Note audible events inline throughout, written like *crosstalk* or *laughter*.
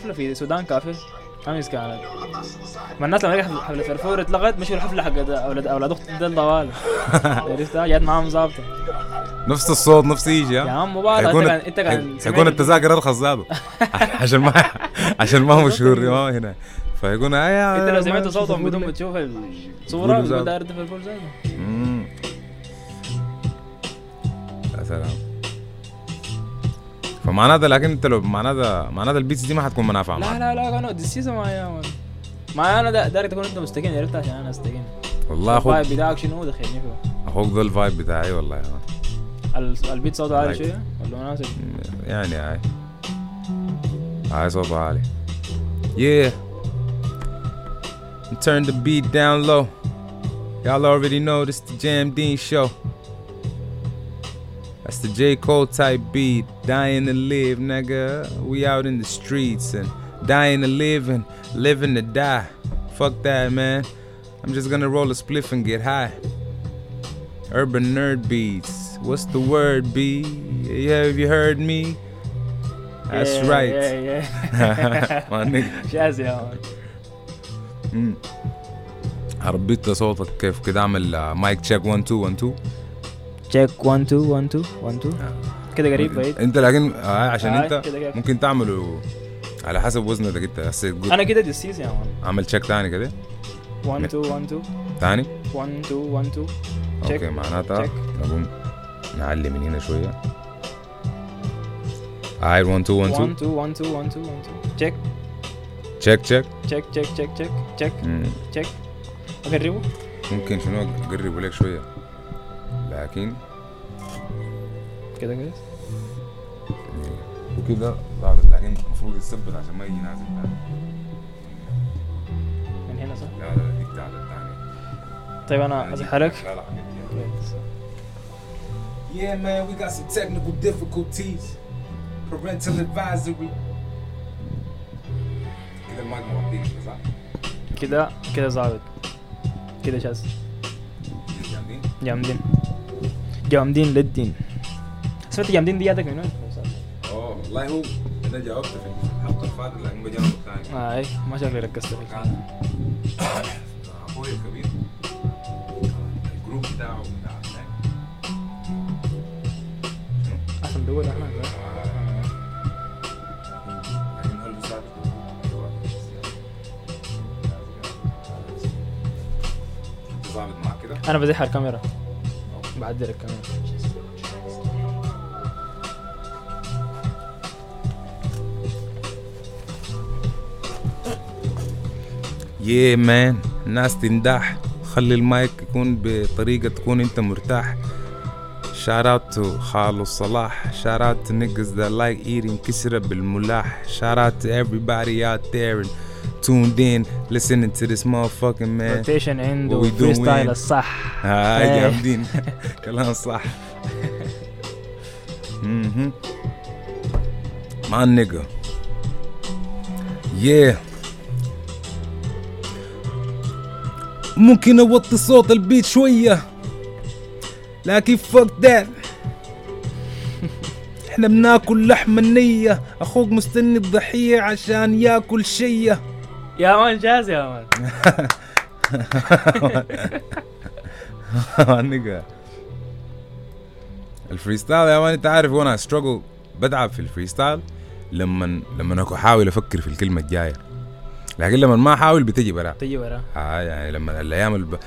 حفلة في السودان كافيه امس كانت ما الناس لما لقوا حفلة فرفور اتلغت مشوا الحفلة حقت أولاد أولاد اخت دل طوال. *laughs* عرفتها جات معاهم ظابطة. نفس الصوت نفس يجي يا عم مباراه حيكون أنت كان حيكون التذاكر أرخص زادوا *laughs* عشان ما عشان ما مشهور ما هنا. فيكون آه أنت لو ما سمعت صوتهم بدون. ما تشوف الصورة بتقول. داير تدفع الفول زاد مم. يا سلام. فمعناتها لكن انت لو معناتها معناتها ال beats دي ما حتكون منافعة لا لا لا كانوا دسيسه معايا man. معايا أنا دا- دايرك تكون أنت مستكين عرفت عشان أنا استكين والله أخوك ال vibe بتاعك شنو؟ دخلني فيه أخوك ده ال vibe بتاعي والله يا man. ال- ال beat صوته عالي. شوية؟ ولا مناسب؟ يعني هاي. هاي صوته عالي. Yeah. Turn the beat down low. Y'all already know this the Jam Dean show. That's the J. Cole type beat Dying to live nigga We out in the streets and dying to live and living to die Fuck that man I'm just gonna roll a spliff and get high Urban nerd beats. What's the word, B? Yeah, have you heard me? That's Yeah, right. yeah, yeah. *laughs* My nigga. شاذ يا مان مم. عربيت صوتك كيف كده اعمل مايك تشيك 1 2 1 2 check 1 2 1 2 1 2 كده قريب بعيد. انت لكن آه عشان آه، انت كده كده. ممكن تعمله على حسب وزنك انت أنا كده دسيس يا man اعمل check تاني كده. 1 2 1 2 تاني. 1 2 1 2 okay. معناتها. نقوم نعلي من هنا شوية. هاي 1 2 1 1 2 2 1 2 1 2 1 2 check check check check check check check check تشيك اقربه ممكن شنو؟ اقرب لك شوية. لكن كده كويس وكده ضابط لكن المفروض يثبت عشان ما يجي نازل من هنا صح لا لا دي بتاعت الثاني طيب أنا أزحلك لا لا كويس. Yeah, man, we got some technical difficulties. Parental advisory. كده المايك موطيك صح؟ كده كده ظابط كده شاذ جامدين؟ جامدين جامدين للدين. سمعت جامدين دي جاتك من وين؟ اوه والله هو أنا جاوبت في الحلقة اللي فاتت لكن بجاوب ثاني آه اي ما شكلي ركزت فيك أخوي الكبير. ال group بتاعه بتاع احسن بيقول إحنا لكن هو اللي ساعد. انت ظابط معك كده؟ أنا بزيح الكاميرا. اعدلك كمان. yeah man الناس تنداح. خلي المايك يكون بطريقة تكون أنت مرتاح. shout out خالو صلاح. shout out niggas that like eating كسرة بالملاح. shout out to everybody out there tuned in listening to this motherfucking man. rotation عنده What we doing? style الصح هاي. جامدين كلام صح. مع ال nigga yeah. ممكن أوطي صوت ال beat شوية. لكن فوق ذات *laughs* إحنا بناكل لحمة نية. أخوك مستني الضحية عشان ياكل شية. يا man جاز يا *laughs* man nigga ال freestyle يا man انت عارف وأنا struggle بتعب في ال freestyle لما لما احاول أفكر في الكلمة الجاية. لكن لما ما احاول بتجي برا. تجي وراه آه يعني لما الأيام الب...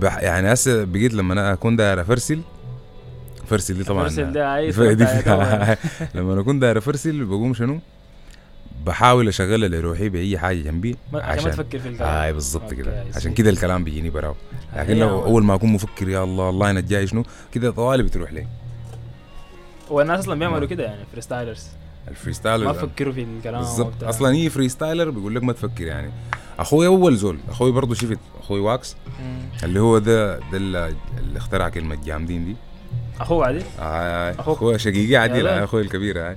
بح... يعني هسه بقيت لما أنا أكون داير أفرسل. فرسل دي طبعا فرسل ده *laughs* دي يا *laughs* لما أكون داير أفرسل بقوم شنو؟ بحاول اشغلها لروحي بأي حاجة جنبي عشان ما تفكر في الكلام. اي بالضبط okay، كده عشان. كده الكلام بيجيني براو لكن أيوة. لو أول ما أكون مفكر يا الله الله أنا الجاي شنو؟ كده طوالي بتروح لي. والناس أصلا بيعملوا كده يعني freestylers ال freestyle ما فكروا في الكلام وبتاع. أصلا هي freestyler بيقول لك ما تفكر يعني. أخوي أول زول. أخوي برضه شفت أخوي واكس. اللي هو ده ده اللي اللي اخترع كلمة جامدين دي. أخوه عادي؟ آه. أخوي شقيقي عديل. آه، أخوي الكبير هاي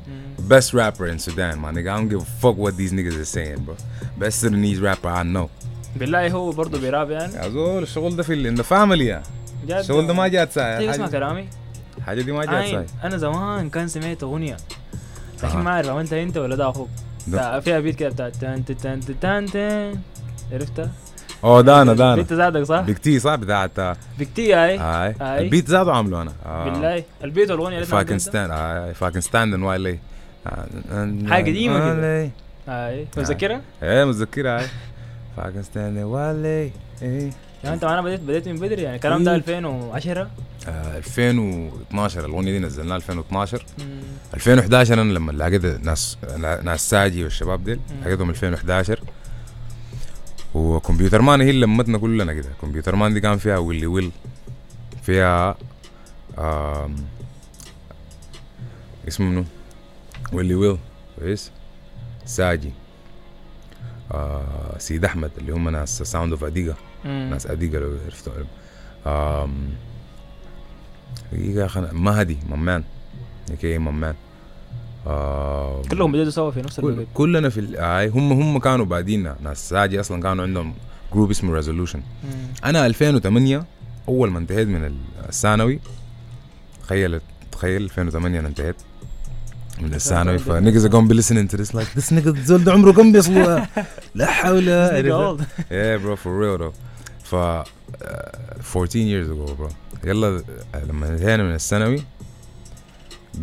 best rapper in Sudan my nigga I don't give a fuck what these niggas are saying bro. Best Sudanese rapper I know. بالله هو برضه بيراب يعني؟ زول الشغل ده في ال- in the family يا جد؟ الشغل ده ما جات ساعة اسمع الحاجة كلامي؟ الحاجة دي ما جات ساعة أنا زمان كان سمعت أغنية. لكن. ما أعرف عملتها أنت ولا ده أخوك. فيها بيت كده بتاع تن تن تن تن تن. تن عرفتها؟ أوه دانا دانا. البيت زادك صح؟ بيكتي صح بتاعت آه، بكتي هاي. هاي. البيت زادوا عملوا أنا. آه. بالله. البيت والأغنية اللي فاكن ستاند هاي. فاكن ستاند ان وايلي حاجة قديمة كده. كده هاي. متذكرها؟ إيه متذكرها هاي. فاكن ستاند ان وايلي إيه. يعني أنت معنا بديت بديت من بدري يعني. الكلام ده إيه. 2010 آه، 2012 الأغنية دي نزلناها 2012 مم. 2011 أنا لما لقيت ناس ناس ساجي والشباب ديل. لقيتهم 2011 وكمبيوتر مان هي اللي لمتنا كلنا كده. كمبيوتر مان دي كان فيها ويلي ويل فيها آم اسمه منو؟ ويلي ويل كويس؟ ساجي آه سيد أحمد اللي هم ناس ساوند اوف مم. ناس اديجا لو عرفتوا خنا مهدي ممان كي ممان آه كلهم بديتوا سوا في نفس الوقت. كلنا في ال- آه هم هم كانوا بادينا ناس ساجي أصلا كانوا عندهم group اسمه Resolution. أنا 2008 أول ما انتهيت من الثانوي تخيل تخيل 2008 أنا انتهيت من الثانوي. ف niggas gon' be listening to this like this nigga الزول ده عمره كم بيصلوا لا حول old. yeah bro for real though. ف uh, 14 years ago bro. يلا آه، لما انتهينا من الثانوي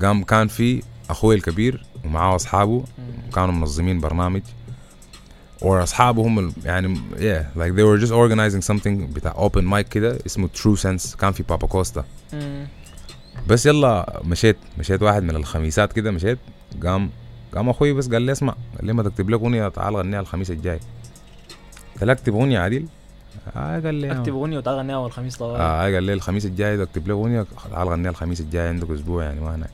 قام كان في أخوي الكبير ومعاه أصحابه. كانوا منظمين برنامج. Or أصحابه هم يعني yeah like they were just organizing something بتاع open mic كده اسمه true sense كان في بابا كوستا. بس يلا مشيت مشيت واحد من الخميسات كده مشيت قام قام أخوي بس قال لي اسمع قال لي ما تكتب لك أغنية تعال غنيها الخميس الجاي. قلت له أكتب أغنية عادل آه قال لي أكتب أغنية وتعال غنيها أول خميس طوال آه قال لي الخميس الجاي اكتب لي أغنية تعال غنيها الخميس الجاي عندك أسبوع يعني ما هنا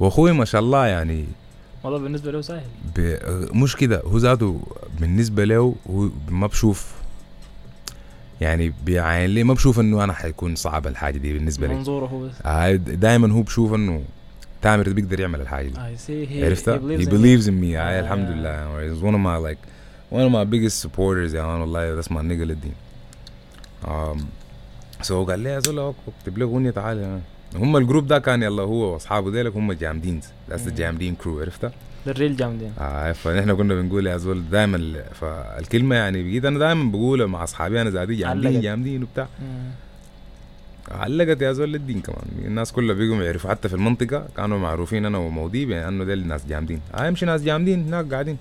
واخوي ما شاء الله يعني والله بالنسبة له سهل. ب... مش كده هو ذاته بالنسبة له هو ما بشوف يعني بيعاين لي ما بشوف إنه أنا حيكون صعب الحاجة دي بالنسبة لي. منظوره هو. بس دائما هو بشوف إنه تامر بيقدر يعمل الحاجة دي. عرفتها؟ he believes in me. آه. آه الحمد لله he's one of my like one of my biggest supporters. يا مان والله that's my nigga للدين um, so قال لي يا زول اكتب لي أغنية تعال. يا man. هم ال group ده كان يلا هو واصحابه ديلك هم جامدين. مم. جامدين crew عرفتها؟ ال real جامدين. آه فنحن كنا بنقول يا زول دائما فالكلمه يعني بقيت أنا دائما بقولها مع أصحابي أنا زادي جامدين علقت. جامدين وبتاع. مم. علقت يا زول للدين كمان. الناس كلها بيقوا يعرفوا حتى في المنطقة كانوا معروفين أنا ومودي بانه ديل ناس جامدين. آه يمشي ناس جامدين هناك قاعدين.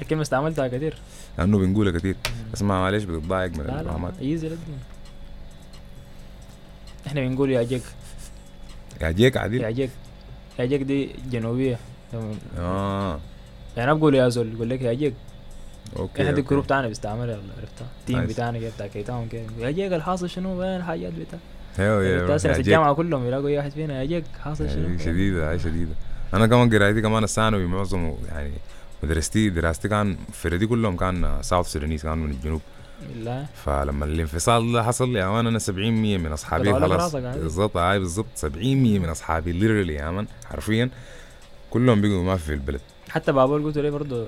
الكلمة استعملتها كثير لأنه بنقولها كثير اسمع معلش بتتضايق من لا easy إحنا بنقول يا جيك. يا جيك عادل يا جيك. يا جيك دي جنوبية. آه. يعني بقول يا زول بقول لك يا جيك. okay إحنا دي. ال group بتاعنا بيستعملها عرفتها؟ ال team. بتاعنا كده بتاع كيتاون كده. يا جيك الحاصل شنو؟ وين الحاجات بتاع؟ يا ناس جيك. الجامعة كلهم يلاقوا أي واحد فينا. يا جيك حاصل شنو؟ هي شديدة هاي شديدة. أنا كمان قرايتي كمان الثانوي معظمه يعني مدرستي دراستي كان فريدي كلهم كان South Sudanese كانوا من الجنوب. بالله فلما الانفصال ده حصل يا مان أنا 70% من أصحابي خلاص. بالظبط هاي بالظبط 70% من أصحابي ليرلي يا مان حرفيا. كلهم بقوا ما في البلد. حتى بابول قلت لي برضه؟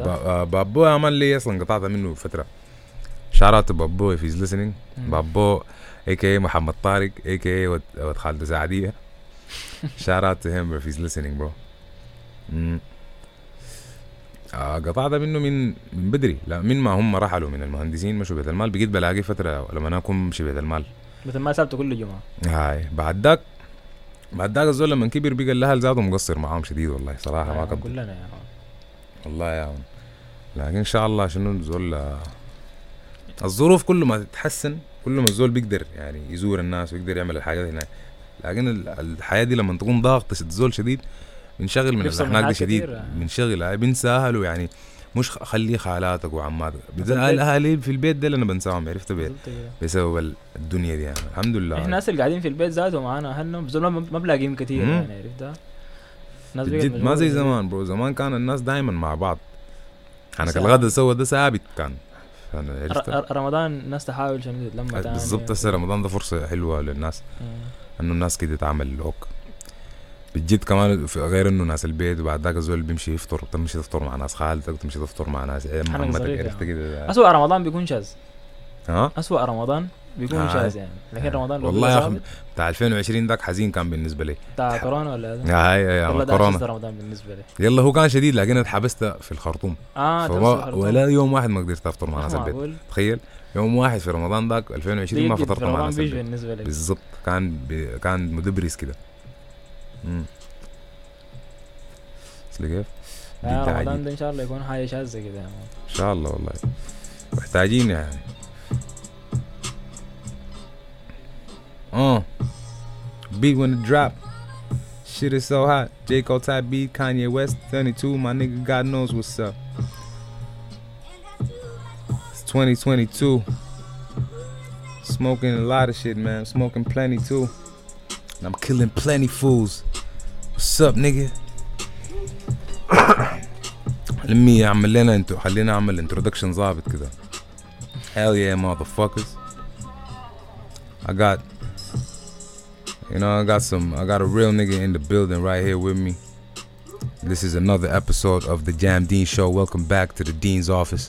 آه، بابو يا مان لي أصلا قطعت منه فترة. شارات بابو if he's listening. مم. بابو a.k.a محمد طارق a.k.a ود خالد سعدية. *laughs* شارات to him if he's listening bro. مم. آه قطعت منه من من بدري. لا من ما هم رحلوا من المهندسين مشوا بيت المال. بقيت بلاقي فترة لما أنا أكون مشي بيت المال. مثل ما سابته كل جمعة. هاي. بعد ذاك بعد ذاك الزول لما كبر بقى الأهل زادوا مقصر معاهم شديد والله صراحة ما آه، كنت كلنا يا والله يا عم. لكن إن شاء الله شنو الزول آه، الظروف كل ما تتحسن كل ما الزول بيقدر يعني يزور الناس ويقدر يعمل الحاجات هناك. لكن ال- الحياة دي لما تكون ضاغطة الزول شديد بنشغل من بيفصل من الاحناق دي حاجات شديد. بنشغل هاي بنساهلوا يعني. مش خ- خليه خالاتك وعماتك. البيت. الأهالي في البيت ده اللي أنا بنساهم عرفت بي- بالضبط كده. بسبب ال- الدنيا دي يعني. الحمد لله. إحنا الناس اللي قاعدين في البيت ذاته معانا أهلنا دول ما بلاقيهم كثير. يعني بقت بجد ما زي. زمان برو. زمان كان الناس دايما مع بعض. حنك سا- الغدا سوا ده ثابت كان. عرفت. رمضان الناس تحاول شنو تتلم تاني بالضبط. هسه رمضان ده فرصة حلوة للناس. مم. إنه الناس كده تعمل هوك بجد كمان في- غير إنه ناس البيت وبعد ذاك الزول بيمشي يفطر تمشي تفطر مع ناس خالتك تمشي تفطر مع ناس عمتك عرفت. كده. أسوأ رمضان بيكون شاذ. ها؟ أسوأ رمضان بيكون آه. شاذ يعني. لكن رمضان لو والله يا ثابت. بتاع 2020 ذاك حزين كان بالنسبة لي. بتاع كورونا ولا هذا؟ يا هاي يا والله كورونا. رمضان بالنسبة لي. يلا هو كان شديد لكن اتحبست في الخرطوم. آه فما. ولا يوم واحد ما قدرت أفطر مع ناس *laughs* البيت. تخيل يوم واحد في رمضان ذاك 2020 ما فطرت مع رمضان ناس البيت. بالنسبة لي بالضبط. كان. كان مدبرس كده. اصل كيف؟ آه جدا رمضان عجيب ده ان شاء الله يكون حاجه شاذه كده يعني ان شاء الله والله محتاجين يعني اه beat when it drop shit is so hot J Cole type beat Kanye West 32 my nigga God knows what's up it's 2022 smoking a lot of shit man smoking plenty too and I'm killing plenty fools what's up nigga *coughs* لمي اعمل لنا انتو خلينا اعمل انترودكشن ظابط كده hell yeah motherfuckers I got you know I got some I got a real nigga in the building right here with me this is another episode of the Jam Dean show welcome back to the Dean's office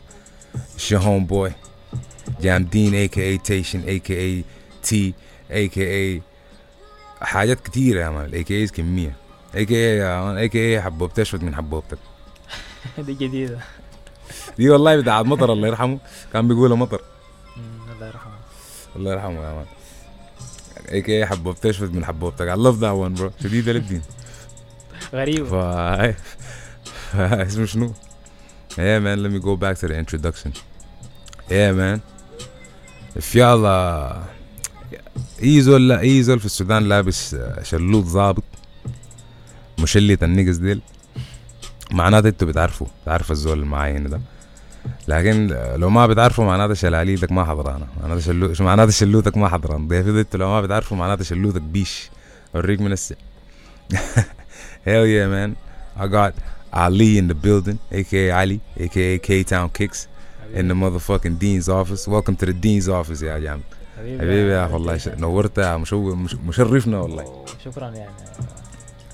it's your homeboy Jam Dean aka Tation aka T aka حاجات كتيرة يا مان الاي كي كمية اي كي مان اي كي حبوبتي اشفت من حبوبتك. *laughs* دي جديدة. دي والله بتاعت مطر الله يرحمه. كان بيقولها مطر. الله يرحمه. الله يرحمه يا مان. a.k.a حبوبتي اشفت من حبوبتك. I love that one bro. شديدة للدين. غريب ف *laughs* اسمه شنو؟ Yeah man let me go back to the introduction. Yeah man. If y'all uh, اي زول لا اي زول في السودان لابس شلوط ظابط مشلت النيجز ديل. معناته أنتوا بتعرفوا بتعرفوا الزول اللي هنا ده. لكن لو ما بتعرفوا معناته شلاليتك ما حضرانة. معناته شلو معناته شلوتك ما حضران. ضيفي ده أنتوا لو ما بتعرفوا معناته شلوتك بيش. أوريك من السع *laughs* Hell yeah man. I got Ali in the building aka Ali aka K-Town Kicks in the motherfucking Dean's office. Welcome to the Dean's office يا جامد حبيبي يا أخي والله نورت مشرفنا والله. شكرا يعني.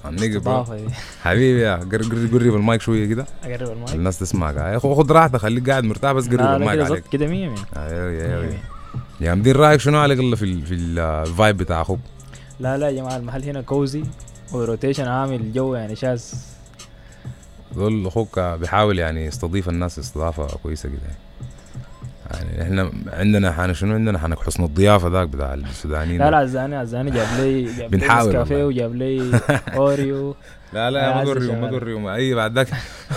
My nigga bro. اضافه دي. حبيبي يا قرب قرب قرب المايك شوية كده. أقرب المايك. الناس تسمعك. يا اخو خد راحتك خليك قاعد مرتاح بس قرب المايك عليك. كده 100 100 أيوه أيوه يا مدير رايك شنو عليك الله في في ال- ال vibe بتاع أخوك؟ لا لا يا جماعة المحل هنا كوزي وروتيشن عامل جو يعني شاذ. دول أخوك بيحاول يعني يستضيف الناس استضافة كويسة كده يعني. إحنا عندنا حنا شنو؟ عندنا حنا حسن الضيافة ذاك بتاع السودانيين. لا لا عزاني عزاني جاب لي جاب لي بنحاول نسكافيه والله. وجاب لي *laughs* اوريو لا لا ما توريهم ما. توريهم أي بعد ذاك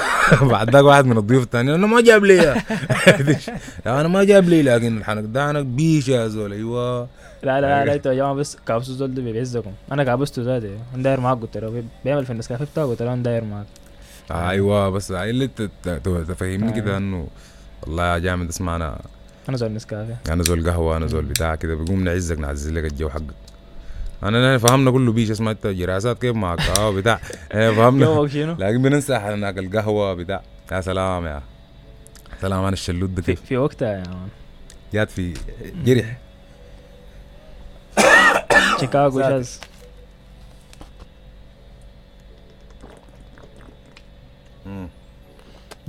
*laughs* بعد ذاك واحد من الضيوف الثانيين أنا ما جاب لي. *laughs* أنا ما جاب لي لكن الحنك ده أنا بيش يا زول. أيوه. لا لا لا, أنتوا يا جماعة بس كابسوا زول ده بيعزكم. أنا كابسته ذاتي. أنا داير معاك قلت له. بيعمل في النسكافيه بتاعه قلت له أنا داير معاك. أيوه بس اللي تفهمني. كده إنه والله يا جامد اسمع أنا أنا زول نسكافيه أنا زول قهوة أنا زول بتاع كده بيقوم نعزك نعزز لك الجو حقك. أنا فهمنا كله بيش اسمع انت جراسات كيف معك آه بتاع. *laughs* إيه فهمنا؟ لكن بننسى هناك القهوة بتاع. يا سلام يا. سلام أنا الشلوت ده كيف؟ في وقتها يا مان. جات في جرح. *coughs* شيكاغو مم.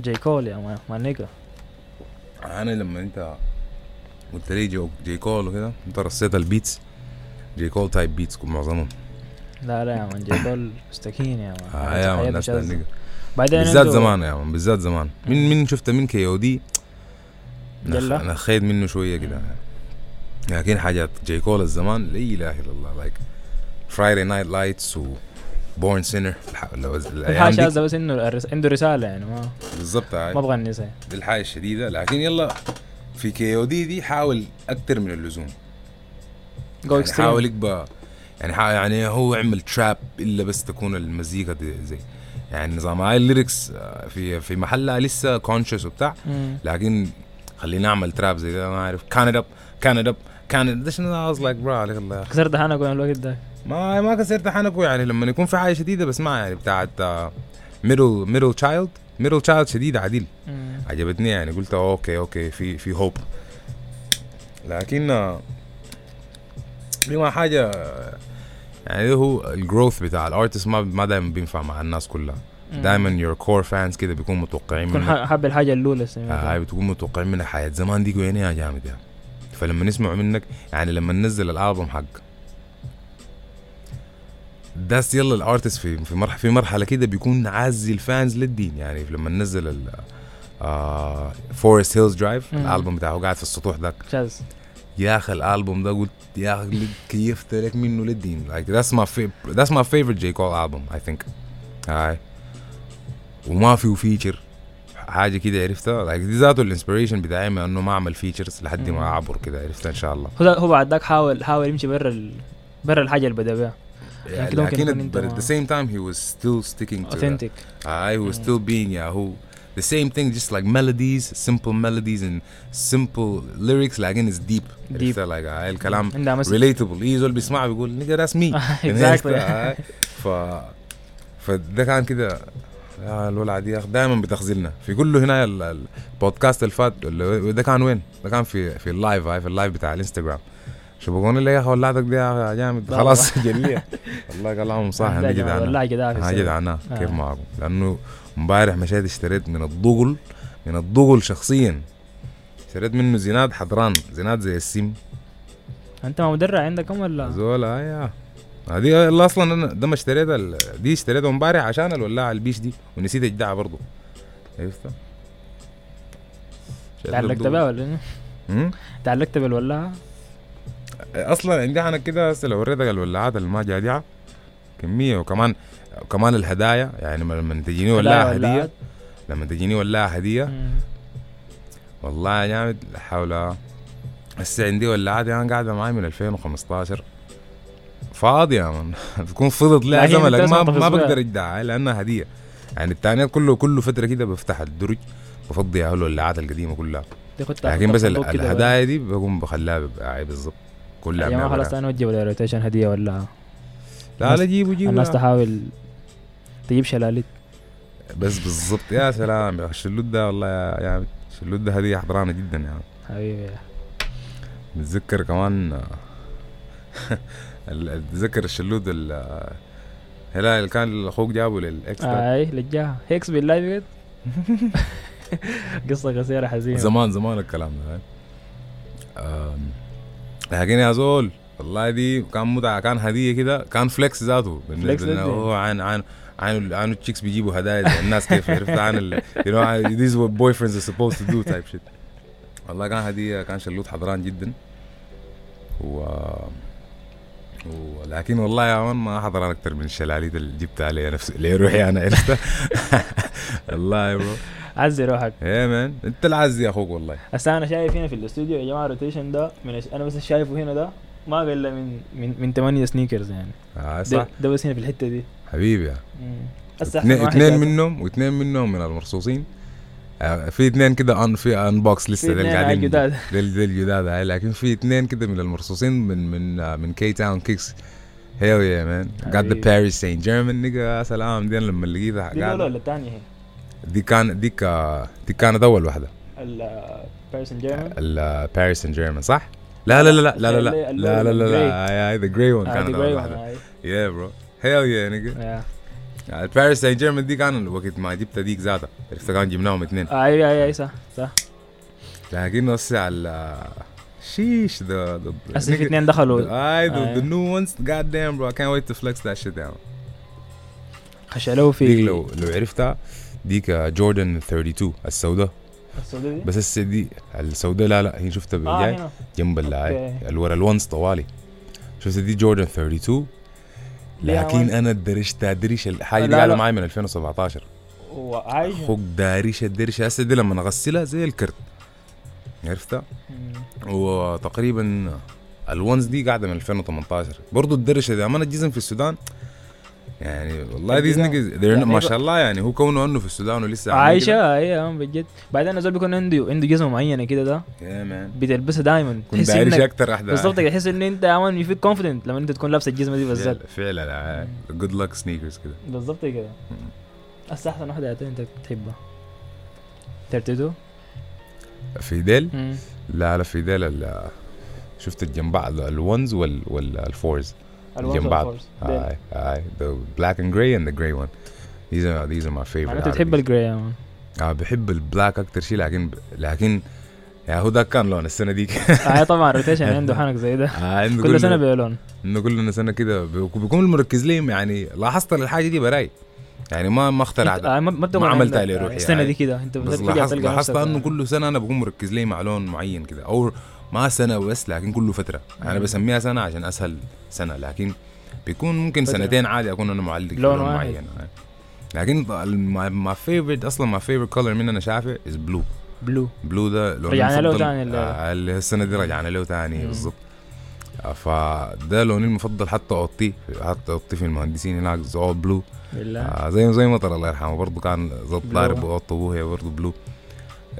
J. Cole يا مان my nigga أنا لما أنت قلت لي جو J. Cole وكده أنت رصيت ال beats J. Cole type beats معظمهم. لا لا يا man J. Cole مستكين يا man. آه يا man الناس. بعدين بالذات زمان يا man بالذات زمان. من من شفت من KOD؟ أنا خيد منه شوية كده. لكن حاجات J. Cole الزمان لا إله إلا الله. Like Friday Night Lights و Born Sinner الأيام دي. شاذة بس إنه عنده رسالة يعني ما بالظبط. ما أبغى النساء دي الحاجة الشديدة. لكن يلا في KOD دي حاول أكتر من اللزوم. جو يعني حاول يبقى يعني حا يعني هو عمل trap إلا بس تكون المزيكا دي زي. يعني نظام هاي ال lyrics آه، في في محلها لسه conscious وبتاع. لكن خلينا نعمل trap زي ده ما أعرف. كان up كان up كان ده شنو؟ I was like bro عليك الله. كسرت وين الوقت ده. ما ما كسرت حنكو يعني لما يكون في حاجة شديدة بس ما يعني بتاعت Middle Middle Child Middle Child شديده عديل. مم. عجبتني يعني قلت okay okay في في hope لكن آه، دي ما حاجة يعني هو ال growth بتاع ال artist ما ما دايما بينفع مع الناس كلها. دايما your core fans كده بيكونوا متوقعين يكون منك. ح- حب الحاجة الأولى آه، هاي بتكون متوقعين منك حياة زمان دي وين يا جامد يا فلما نسمع منك يعني لما ننزل الألبوم حق ده يلا ال artist في في مرحله في مرحلة كده بيكون عازي ال fans للدين. يعني لما ننزل ال Forest Hills Drive. الألبوم بتاعه قاعد في السطوح ذاك يا أخي الألبوم ده قلت يا أخي كيفت لك منه للدين. Like that's my favorite that's my favorite J. Cole album I think. هاي. وما فيه feature حاجة كده عرفتها. Like دي ذاته ال inspiration بتاعي من إنه ما أعمل features لحد. ما أعبر كده عرفتها إن شاء الله. هو هو بعد ذاك حاول حاول يمشي برا ال... برا الحاجة اللي بدا بها يعني كده ممكن لكن but at the same time he was still sticking to. authentic I was still being yeah who the same thing just like melodies simple melodies and simple lyrics لكن it's deep. Deep. like آه، الكلام relatable. إيه زول بيسمعه بيقول nigga that's me. *laughs* Exactly آه، ف فده كان كده. يا الولعة دي دائما بتخزلنا في كله هنا ال- البودكاست اللي فات ده كان وين؟ ده كان في في ال live هاي في ال live بتاع الانستغرام شو بقول لي يا أخي ولعتك دي يا جامد. لا خلاص جلية. والله كلامهم صح. أنا جدعان والله أنا. جدعان آه. كيف معكم لأنه امبارح مشيت اشتريت من الضغل من الضغل شخصيا. اشتريت منه زناد حضران زناد زي السم. أنت ما مدرع عندكم ولا؟ زول يا. هذه اللي أصلا أنا ده ما اشتريتها دي اشتريتها امبارح عشان الولاعة البيش دي ونسيت اجدعها برضه شايف تعلقت؟ بها ولا إيه؟ تعلقت بالولاعة؟ أصلا عندي أنا كده هسه لو وريتك الولاعات اللي ما جادعه كمية وكمان وكمان الهدايا يعني لما تجيني ولاعه لا، هدية. لما تجيني ولاعه هدية. والله يا جامد حول هسه عندي ولاعات يعني قاعدة معي من 2015 فاضية يا من. *laughs* تكون فضت لها لكن زمن أنت لك ما, ما. بقدر اجدعها لأنها هدية. يعني الثانيات كله كل فترة كده بفتح الدرج بفضي أهل الولاعات القديمة كلها. لكن بس الهدايا دي بقوم بخليها بقى كلها يا جماعة. خلاص أنا اوجه ولا روتيشن هدية ولا؟ لا لا جيبوا جيبوا الناس يا. تحاول تجيب شلاليت. بس بالضبط. يا سلام يا الشلوت ده والله يا يا الشلوت ده هدية حضرانة جدا يعني حبيبي بتذكر كمان *laughs* ال- بتذكر الشلوت ال هلا اللي كان أخوك جابه للاكس اي لجاها هيكس بالله بجد قصة قصيرة حزينة. زمان زمان الكلام ده. لكن يا زول. والله دي كان متعة كان هدية كده. كان flex ذاته. ذاته. هو عن عن عن عن ال chicks بيجيبوا هدايا الناس كيف عرفت؟ عن ال you know these what boyfriends are supposed to do type shit. والله كان هدية. كان شلوت حضران جدا. و ولكن والله يا مان ما حضران أكثر من الشلاليت اللي جبتها لي. نفسي لي روحي أنا عرفتها *laughs* والله يا bro. عزي روحك. يا man أنت العز يا أخوك والله. هسه أنا شايف هنا في الاستوديو يا جماعة rotation ده من أنا بس شايفه هنا ده ما قل من من من 8 sneakers يعني. آه ده, صح. ده بس هنا في الحتة دي. حبيبي يا. هسه اثنين. منهم واثنين منهم من المرصوصين. آه، في اثنين كده in في in box لسه ده قاعدين جداد. ديل *laughs* ديل جداد هاي لكن في اثنين كده من المرصوصين من من آه، من K Town Kicks hell yeah man got the حبيبي. باريس سين جيرمان nigga سلام. دي لما لقيتها دي الاولى قاعدة. ولا الثانية دي كان ديك آه، دي كانت أول واحدة. باريس ان جيرمان الباريس سان جيرمان صح؟ لا لا لا لا لا لا لا لا لا لا لا the gray one كانت أول واحدة. يا bro hell yeah nigga الباريس سان جيرمان دي كان وقت ما جبت ديك ذاتها. عرفت كان جبناهم اثنين. أي أي أي صح صح. لكن هسه على شيش ذا هسه في اثنين دخلوا. اي ذا آه. نيو ones. God damn bro. I can't wait to flex that shit down. خشلوه ديك في لو لو عرفتها. ديك جوردن 32 السوداء. السعودية دي؟ بس هسه دي السوداء لا لا هي شفتها جاي هنا. جنب اللاعي أوكي. الورا الونس طوالي. شفت دي جوردن 32 ليها لكن. أنا درشتها درش الحاجة دي قاعدة. معي من 2017 وعايشة. أخوك دارشه الدرشه هسه دي لما اغسلها زي الكرت. عرفتها. وتقريبا ال Ones دي قاعدة من 2018 برضو الدرشه دي امانه الجزم في السودان يعني والله these الجزم. niggas يعني ما شاء الله يعني هو كونه إنه في السودان ولسه. عايشة اي بجد. بعدين الزول بيكون عنده عنده جزمة معينة كده ده بتلبسها دايما. كنت دارش أكثر واحدة بالضبط كده تحس إن أنت you feel confident لما أنت تكون لابس الجزمة دي بالذات. فعلا good luck sneakers كده. بالضبط كده. هسه أحسن واحدة أنت بتحبها 32 في ديل مم. لا لا في ديل ال- شفت الجنب بعض ال Ones وال وال Fours الوان جنب بعض. هاي هاي the black and gray and the gray one. These are these are my favorite معناته بتحب. ال gray man آه بحب ال black أكتر شيء لكن لكن يا هو ده كان لون السنة ديك آه طبعا rotation *laughs* عنده حنك زي ده. آه، عنده كل سنة بيلون انه كلنا سنة كده بيكون بيكون مركز ليهم يعني. لاحظت الحاجة دي براي يعني ما ما اخترعت. آه ما عملت عليه روحي. السنة يعني. دي كده. أنت بس لاحظت إنه كل سنة أنا بكون مركز لي مع لون معين كده. أو ما سنة بس لكن كل فترة أنا. بسميها سنة عشان أسهل سنة لكن بيكون ممكن فترة. سنتين عادي أكون أنا معلق لون. معين لكن my favorite أصلا my favorite color من أنا شافع is blue blue blue ده لون رجعنا له ال- آه، اللي السنة دي رجعنا له تاني مم. بالضبط آه، فده لوني المفضل حتى أوضتي حتى أوضتي في المهندسين هناك زول blue بالله آه زي زي مطر الله يرحمه برضه كان. ضارب اوضه ابوه برضه blue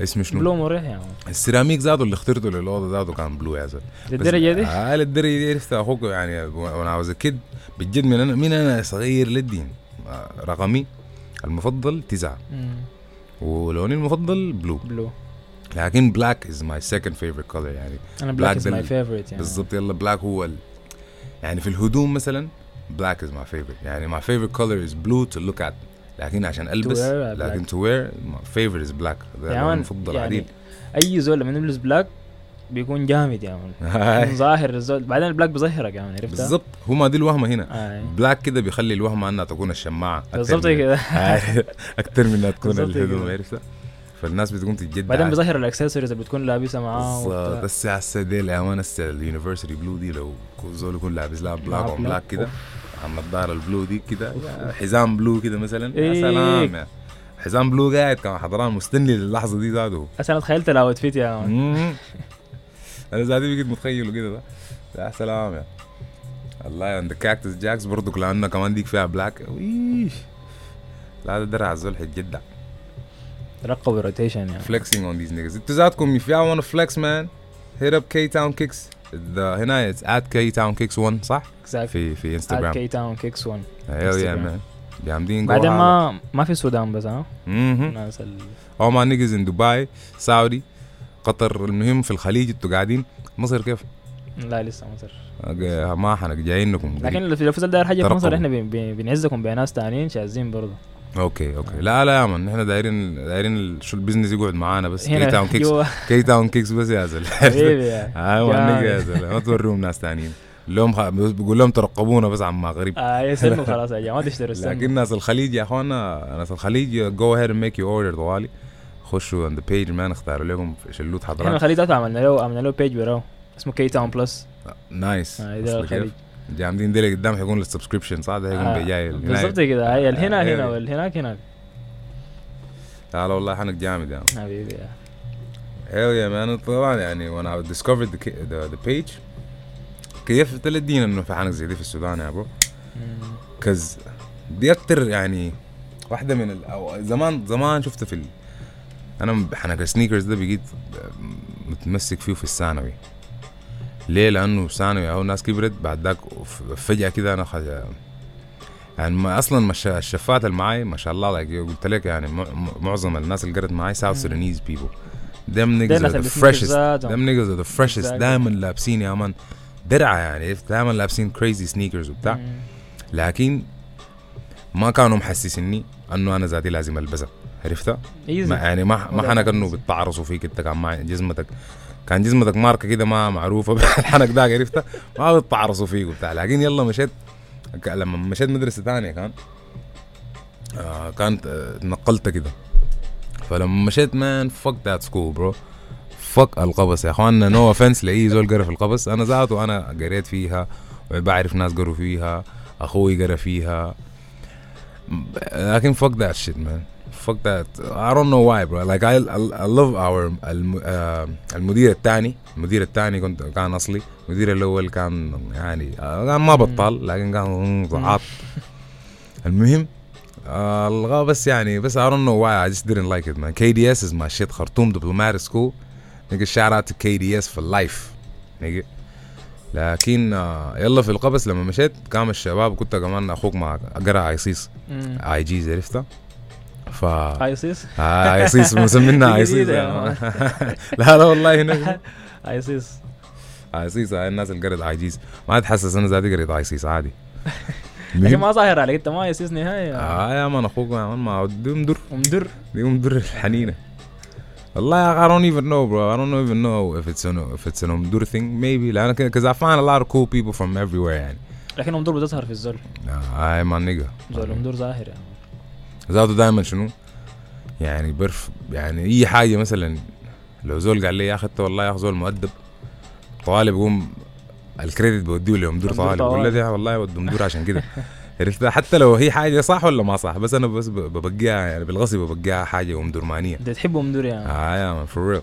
اسمه شنو؟ blue مريح man السيراميك ذاته اللي اخترته للاوضه ذاته كان blue يا زلمة. للدرجة دي؟ آه للدرجة دي عرفت أخوك يعني وأنا عاوز كد بجد من أنا من أنا صغير للدين. آه، رقمي المفضل تسعة. ولوني المفضل blue. blue. لكن black is my second favorite color يعني. أنا black is my favorite يعني. بالضبط يلا black هو ال... يعني في الهدوم مثلا black is my favorite يعني my favorite color is blue to look at لكن عشان ألبس لكن. to wear is black ده يا man المفضل يعني عديل أي زول لما يلبس black بيكون جامد يا man. *laughs* ظاهر الزول. بعدين ال black بيظهرك يا man عرفتها؟ بالضبط. هو ما دي الوهمة هنا. آه. black كده بيخلي الوهمة أنها تكون الشماعة بالضبط كده. *laughs* أكثر من إنها تكون الهدوم. عرفتها؟ فالناس بتقوم تتجدع بعدين بيظهر الاكسسوارز اللي بتكون لابسها معاه بالظبط. بس هسه دي الامان هسه ال university blue دي لو كل زول يكون لابس لها black on black. كده. النضاره ال blue دي كده حزام blue كده مثلا يا إيه. سلام يا حزام blue قاعد كان حضران مستني للحظة دي ذاته أنا تخيلت ال outfit يا man. أنا ذاتي بقيت متخيله كده ده يا سلام يا الله عند Cactus Jacks برضو لأنه كمان ديك فيها black ويش. لا ده درع الزول حيتجدع رقبوا rotation يعني. Flexing on these niggas. أنتوا ذاتكم if y'all wanna flex man hit up K Town Kicks. the هنا it's at K Town Kicks 1 صح؟ exactly في في at انستغرام كي تاون كيكس 1 hell yeah Instagram. man جامدين بعدين. ما ما في السودان بس ها. الناس ال... all my niggas in Dubai سعودي قطر المهم في الخليج أنتوا قاعدين مصر كيف؟ لا لسه مصر ما حنك جايينكم قريب. لكن لو في داير حاجة في مصر. إحنا بن- بن- بنعزكم بناس تانيين شاذين برضه أوكي أوكي. لا لا يا من إحنا دايرين دايرين شو البزنس يقعد معانا بس. كي تاون كيكس كي تاون كيكس بس يا زلمة. *laughs* حبيبي يا *laughs* يا زلمة. ما توريهم ناس ثانيين لهم خ... بقول لهم ترقبونا بس عما قريب آه يسلموا خلاص يا جماعة ما تشتروا لكن ناس الخليج يا اخوانا ناس الخليج جو هيد ميك يو اوردر طوالي. خشوا عند بيج مان اختاروا لكم شلوت إحنا حضرات الخليج ده عملنا له عملنا له بيج براو. اسمه كي تاون بلس nice آه، كيف؟ جامدين daily قدام حيكون ال subscription صح؟ ده حيكون آه، بجاي بالضبط كده. هي الهنا آه، هنا. والهناك هناك لا لا والله حنك جامد يعني. حبيبي يا. Hell yeah man طبعا يعني when I discovered the, ki- the, the page كيف تلقينا إنه في حنك زي دي في السودان يا برو. cause دي أكتر يعني واحدة من ال... أو زمان زمان شفت في ال... أنا حنك ال sneakers ده بقيت متمسك فيه في الثانوي. ليه لأنه ثانوي أو الناس كبرت بعد ذاك ف- فجأة كده أنا خج... يعني ما أصلا مش الشفات اللي معاي ما شاء الله قلت لك يعني معظم الناس اللي قرت معاي South مم. Sudanese people them niggas are اللي the بيسمعوا freshest ذاتهم. them niggas are the freshest Exactly. دائما لابسين يا man درعة يعني دائما لابسين crazy sneakers وبتاع. لكن ما كانوا محسسني أنه أنا ذاتي لازم ألبسها عرفتها؟ يعني ما ما حنك أنه. بتعرصوا فيك أنت كان معي جزمتك كان جزمتك ماركة كده ما معروفة *laughs* الحنك ده عرفتها؟ ما بتعرصوا فيك وبتاع لكن يلا مشيت. لما مشيت مدرسة ثانية كان آه كانت آه نقلت كده. فلما مشيت man fuck that school bro fuck القبس يا اخوانا no offense لأي زول قرأ في القبس. أنا ذاته أنا قريت فيها بعرف ناس قروا فيها أخوي قرأ فيها. لكن fuck that shit man. Fuck that. I don't know why bro. Like I I, I love our الم, آه المدير الثاني المدير الثاني كنت كان أصلي. المدير الأول كان يعني كان ما بطال لكن كان ضعاف. *laughs* المهم آه الغى بس يعني بس I don't know why. I just didn't like it man. KDS is my shit. خرطوم diplomatic school nigga shout out to KDS for life. nigga لكن آه يلا في القبس. لما مشيت قام الشباب كنت كمان أخوك مع قرأ ايسيس مم. اي جيز عرفتها ف ايسيس آه ايسيس مسمينها دي ايسيس لا لا والله هنا. *laughs* ايسيس ايسيس هاي الناس اللي قرت آي جيز. ما تحسس أنا ذاتي قريت ايسيس عادي. *laughs* لكن ما ظاهر عليك. انت ما ايسيس نهايه آه يا مان أخوك يا مان ما دي مدر ومدر دي مدر الحنينة. والله I don't even know bro. I don't even know if it's an if it's an Omdur thing. Maybe. لأن كده because I find a lot of cool people from everywhere يعني. لكن امدور بتظهر في الزول هاي my nigga. زول امدور ظاهر يعني. ذاته دائما شنو؟ يعني bruv يعني أي حاجة مثلا لو زول قال لي يا أخي أنت والله يا أخي زول مؤدب طوالي بقوم ال credit بوديه لمدير مدير طوالي بقول له. ده والله ود مدير عشان كده. *laughs* عرفت حتى لو هي حاجة صح ولا ما صح بس أنا بس ببقيها يعني بالغصب ببقيها حاجة امدرمانيه انت تحب امدور يعني. آه يا for real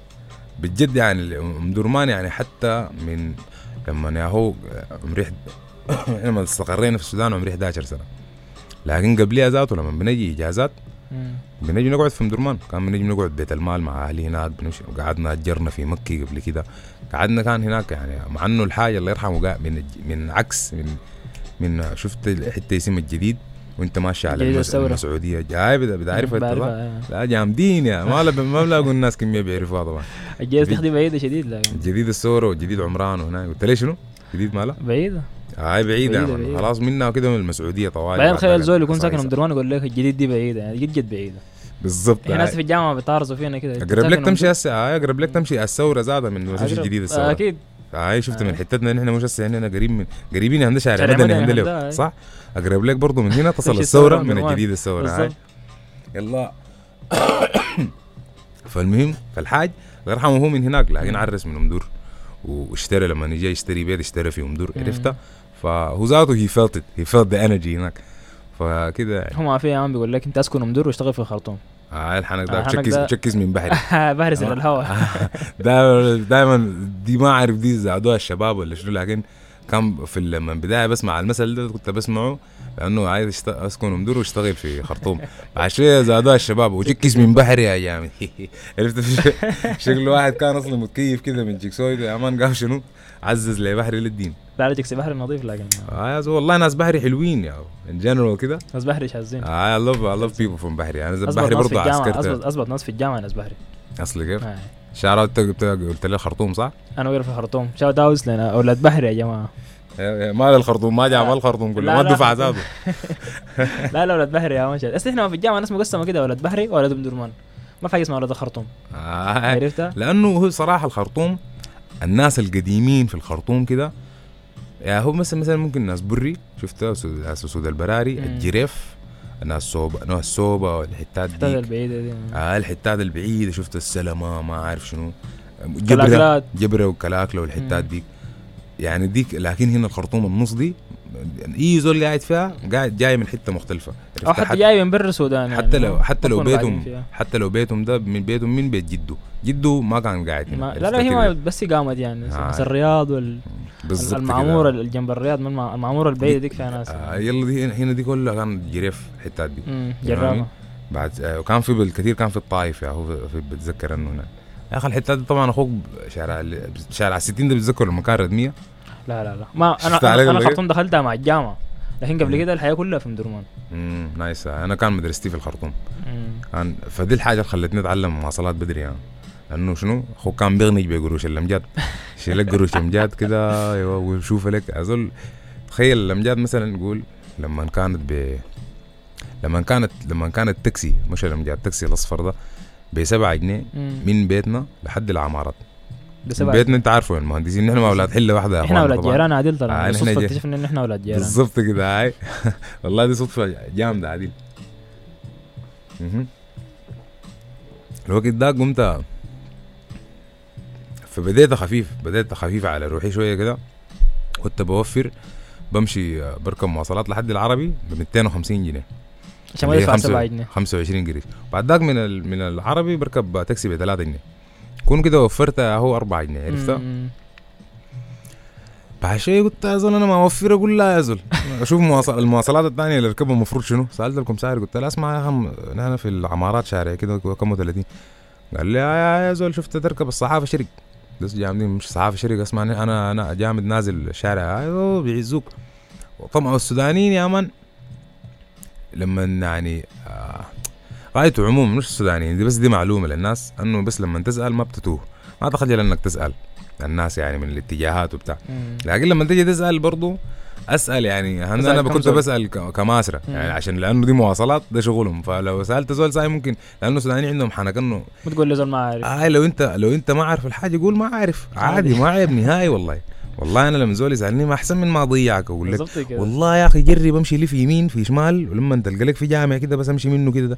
بجد يعني امدرمان يعني حتى من لما يا هو عمري لما *coughs* استقرينا في السودان عمري 11 سنة. لكن قبلها ذاته لما بنجي إجازات. بنجي نقعد في مدرمان كان بنجي نقعد بيت المال مع أهلي هناك بنمشي قعدنا أجرنا في مكي قبل كده قعدنا كان هناك يعني مع إنه الحاجة الله يرحمه من من عكس من من شفت الحته اسم الجديد وأنت ماشي على المس-. المسعودية جاي صح؟ بعرفها، آه. لا جامدين يا ما ما بلاقوا الناس كميه بيعرفوها طبعا الجيش دي بعيدة شديد لكن جديد الثوره وجديد عمران وهناك قلت لي شنو؟ جديد مالا؟ بعيدة هاي بعيدة، مان. بعيدة. خلاص منها وكده من المسعودية طوالي بعدين بعد تخيل زول يكون ساكن قصايصة. امدرمان يقول لك الجديد دي بعيدة يعني جد جد بعيدة بالضبط في ناس هاي. في الجامعة بيتعرضوا فينا كده أقرب لك تمشي هسه أقرب لك تمشي الثورة زادة من مسج أقرب. الجديد آه، الثورة أكيد هاي شفت من آه. حتتنا نحن مش هسه هنا قريب من قريبين عند شارع مدني عندها، هاي. صح أقرب لك برضه من هنا *laughs* تصل الثورة الثورة من درمان. الجديد الثورة هاي يلا *coughs* فالمهم فالحاج الله يرحمه هو من هناك لكن عرس من امدور واشترى لما نجي يشتري بيت اشترى في امدور مم. عرفتها فهو ذاته he felt he felt the energy هناك. فكده يعني. هو ما في عم بيقول لك انت اسكن امدور واشتغل في الخرطوم. هاي الحنك آه، ده الحنك تشكز تشكز من بحري. *laughs* بهرس آه. الهواء. *laughs* دائما دي ما أعرف دي زادوها الشباب ولا شنو لكن كان في لما البدايه بسمع المثل ده كنت بسمعه. لأنه عايز أشت- أسكن مدور واشتغل في خرطوم. بعد شوية زادوها الشباب. وجكس من بحري يا جامد *laughs* عرفت؟ *laughs* شكل واحد كان أصلا متكيف كده من جيكسوي. يا man قال شنو؟ عزز لبحري للدين. لا رجعك بحر نظيف لكن آه والله ناس بحري حلوين يا in general كده. ناس بحري شاذين. آه I love I love people from بحري أنا بحري برضه عسكرت اظبط ناس في الجامعة ناس بحري. اصل كيف؟ آه. شعرات قلت لي خرطوم صح؟ أنا وقف في الخرطوم shout outs لنا أولاد بحري يا جماعة. ما الخرطوم ما جاب الخرطوم كله ما الدفعه. ذاته. *laughs* لا لا أولاد بحري يا ماشي بس إحنا في الجامعة ناس مقسمة كده أولاد بحري واولاد ام درمان. ما في حاجة اسمها أولاد الخرطوم. آه. عرفتها؟ لأنه هو صراحة الخرطوم الناس القديمين في الخرطوم كده يا هو مثلا مثلا ممكن ناس بري شفتها سود- ناس سود البراري مم. الجريف ناس صوبة ناس صوبة والحتات الحتة دي البعيدة دي. آه الحتات البعيدة شفت؟ السلمة ما عارف شنو. جبرة جبرة وكلاكلة والحتات. ديك. يعني ديك لكن هنا الخرطوم النص دي أي زول قاعد فيها قاعد جاي من حتة مختلفة أو؟ حتى جاي من برا السودان يعني حتى لو حتى لو بيتهم. حتى لو بيتهم ده من بيتهم من بيت جده جده ما كان قاعد هنا لا لا هي؟ ما بس قامت يعني آه. بس الرياض وال كده. اللي جنب الرياض من المع- المعمورة البعيدة ديك فيها ناس آه يلا دي هنا- دي كلها كانت جريف الحتات دي؟ جرابة بعد آه وكان في بالكثير كان في الطائف يا هو بتذكر إنه هنا يا أخي الحتات دي طبعا أخوك شارع شارع 60 ده بتذكر لما كان ردميه لا لا لا. ما أنا أنا, أنا ولا خرطوم دخلتها مع الجامعة. لكن قبل. كده الحياة كلها في مدرمان. امم نايس. أنا كان مدرستي في الخرطوم. مم. كان فدي الحاجة اللي خلتني أتعلم مواصلات بدري يعني لأنه شنو؟ أخوك كان بيغنج بقروش الامجاد يشيل *laughs* لك قروش امجاد كده أيوه ويشوف لك. اظل تخيل الامجاد مثلا نقول لما كانت ب لما كانت لما كانت تاكسي مش الامجاد التاكسي الأصفر ده ب 7 جنيه. من بيتنا لحد العمارات. بسبب بيتنا انت عارفه المهندسين. نحن أولاد حلة واحدة إحنا أولاد. جيران عادل آه، طبعا بالصدفة جي- اكتشفنا إن إحنا أولاد جيران. بالظبط كده هاي. *laughs* والله دي صدفة جامدة عديل. الوقت ده قمت فبديت خفيف بديت خفيف على روحي شوية كده. كنت بوفر بمشي آه، بركب مواصلات لحد العربي ب 250 جنيه. عشان ما يدفع خمسة- 7 جنيه. 25 قريش بعد ذاك من ال- من العربي بركب تاكسي ب 3 جنيه. كون كده وفرت هو 4 جنيه عرفتها مم. بعد شوية قلت يا زول أنا ما أوفر أقول لا يا زول. *laughs* أشوف مواصل المواصلات الثانية اللي اركبها المفروض شنو؟ سألت لكم سعر قلت له اسمع يا أخي نحن في العمارات شارع كده كم 30 قال لي يا, يا زول شفت تركب الصحافة شرق؟ بس جامدين مش صحافة شرق اسمع أنا أنا جامد نازل الشارع أيوه بيعزوك. طبعا السودانيين يا من؟ لما يعني آه غايته عموما مش السودانيين دي بس دي معلومة للناس إنه بس لما تسأل ما بتتوه. ما تخجل انك تسأل الناس يعني من الاتجاهات وبتاع. لكن لما تيجي تسأل برضو أسأل يعني أنا كنت؟ بسأل كماسرة. يعني عشان لأنه دي مواصلات ده شغلهم. فلو سألت زول ساي ممكن لأنه السودانيين عندهم حنك إنه بتقول لي زول ما عارف. آه لو أنت لو أنت ما عارف الحاجة قول ما عارف. عادي ما عيب نهائي والله. والله أنا لما زول يسالني ما أحسن من ما اضيعك أقول لك والله يا أخي جرب امشي لي في يمين في شمال ولما تلقى لك في جامع كده بس أمشي منه كده ده.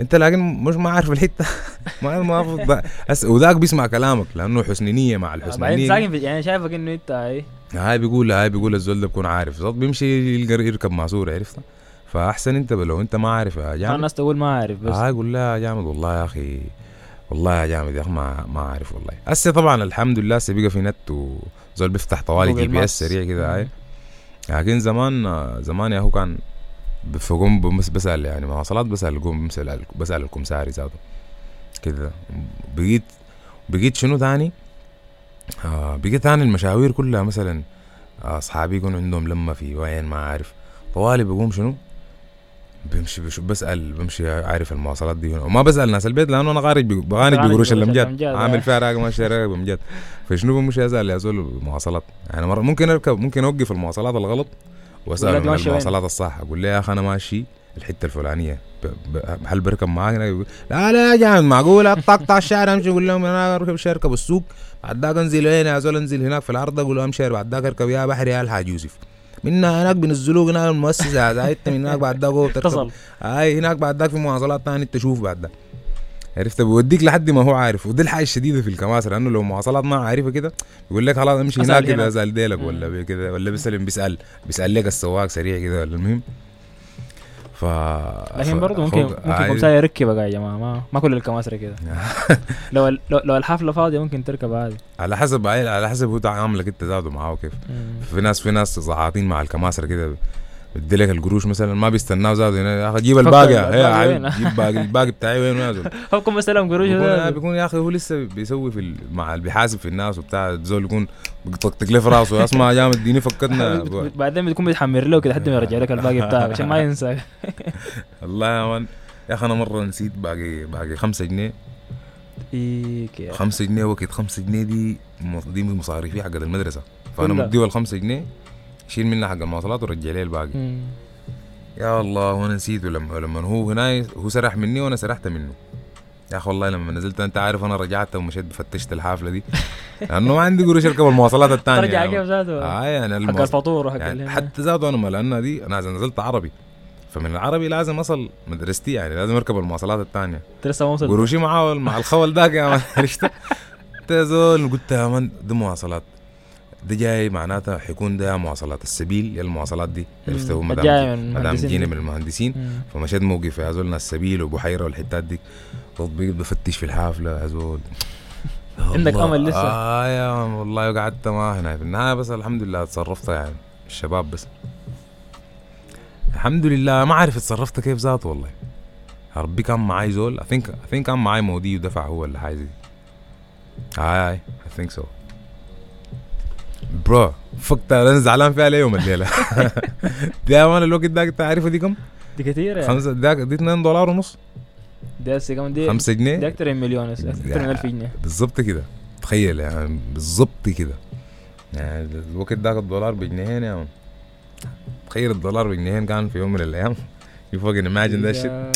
أنت لكن مش ما عارف الحتة. *laughs* ما ما. وذاك بيسمع كلامك لأنه حسن نيه مع الحسن بعدين نيه ساكن يعني شايفك إنه أنت اي هاي بيقول هاي بيقول الزول ده بكون عارف. صوت بيمشي يلقى يركب ماسورة عرفت؟ فأحسن أنت لو أنت ما عارف يا جامد. الناس تقول ما عارف بس. هاي قول لها يا جامد والله يا أخي والله يا جامد يا أخي ما ما عارف والله. هسه طبعا الحمد لله هسه بقى في نت وزول بيفتح طوالي GPS. سريع كده هاي. لكن زمان زمان يا هو كان بفقوم بمس بسأل يعني مواصلات بسأل قوم بسأل بسأل الكمساري ذاته. كده. بقيت بقيت شنو ثاني آه بقيت ثاني المشاوير كلها مثلا أصحابي يكون عندهم لمة في وين ما عارف طوالي بقوم شنو؟ بمشي بشوف بسأل بمشي عارف المواصلات دي هنا. وما بسأل ناس البيت لأنه أنا غارج بق- بغانج بقروش الامجاد عامل آه. فيها راقه ماشي راقه بامجاد فشنو بمشي أسأل يا زول؟ مواصلات. يعني مرة ممكن اركب ممكن أوقف المواصلات الغلط وأسأل وين؟ المواصلات الصح. أقول له يا أخي أنا ماشي الحتة الفلانية. ب- ب- هل بركب معاك؟ لا لا يا جامد معقول اقطع الشارع أمشي أقول لهم أنا أركب أركب السوق. بعد ذاك أنزل وين يا زول أنزل هناك في العرض أقول له أمشي بعد ذاك أركب يا بحر يا الحاج يوسف. من هناك بينزلوك هناك المؤسسة. *laughs* انت من هناك بعد بتركب اتصل هاي هناك بعد ذاك في مواصلات ثانية تشوف بعد ذاك عرفت؟ بيوديك لحد ما هو عارف. ودي الحاجة الشديدة في الكماسه لأنه لو مواصلات ما عارفة كده بيقول لك خلاص امشي هناك كده. أسأل ديلك. ولا كده ولا بيسال بيسأل بيسأل لك السواق سريع كده ولا المهم. ف لكن برضه ممكن ممكن كمساي يركبك يا جماعة. ما ما كل الكماسرة كده. *laughs* لو لو, لو الحفلة فاضية ممكن تركب عادي. على حسب على حسب هو عاملك انت زاده معاه كيف. في ناس في ناس زعاطين مع الكماسرة كده. بدي لك القروش مثلا ما بيستناه زاده هنا يا أخي جيب الباقي يا؟ جيب باقي الباقي بتاعي وين يا زول. *laughs* هو كم استلم قروش بيكون, ده. بيكون يا أخي هو لسه بيسوي في مع اللي بيحاسب في الناس وبتاع. زول يكون بيطقطق له في راسه. أسمع جامد اديني فكتنا. *laughs* بعدين بتكون بتحمر له كده لحد ما يرجع لك الباقي بتاعك عشان ما ينسى. *laughs* والله يا مان. يا أخي أنا مرة نسيت باقي باقي 5 جنيه. ايك يا 5 جنيه وقت 5 جنيه دي دي مصاريفي حق المدرسة. فأنا. مديه ال 5 جنيه. شيل منها حق المواصلات ورجع لي الباقي. مم. يا الله وأنا نسيته لما لما هو هنا هو سرح مني وأنا سرحت منه. يا أخي والله لما نزلت أنت عارف أنا رجعت ومشيت فتشت الحافلة دي. *laughs* لأنه ما عندي قروش أركب المواصلات الثانية ترجع كيف ذاته؟ آه يعني حق المواص- الفطور وحق يعني حتى ذاته أنا لانها دي أنا نزلت عربي. فمن العربي لازم أصل مدرستي يعني لازم أركب المواصلات الثانية انت لسه ما وصلت قروشي معاه مع الخول ذاك يا مان انت يا زول قلت يا مان دي مواصلات. ده جاي معناتها حيكون ده مواصلات السبيل يا المواصلات دي عرفت هو مم. مدام مدام جينا. من المهندسين. فمشيت موقف يا زول السبيل وبحيرة والحتات دي تطبيق بفتش في الحافلة يا زول *laughs* عندك. أمل لسه؟ آه يا والله قعدت ما هنا في النهايه بس الحمد لله تصرفت يعني الشباب بس الحمد لله ما عارف اتصرفت كيف ذاته والله ربي كان معاي زول I think I think كان معاي مودي ودفع هو ولا حاجة دي هاي هاي I think so bro fuck it أنا زعلان فيها ليه يوم الليلة. دي يا man الوقت ذاك انت عارفه دي كم؟ دي كتير يعني. خمسة دي 2 دولار ونص. دي هسه كمان دي 5 دي جنيه أكتر من مليون أكتر من 1000 جنيه. بالظبط كده. تخيل يعني بالظبط كده. يعني الوقت ذاك الدولار بجنيهين يا مان تخيل الدولار بجنيهين كان في يوم من الأيام. *laughs* you fucking imagine ده ياك.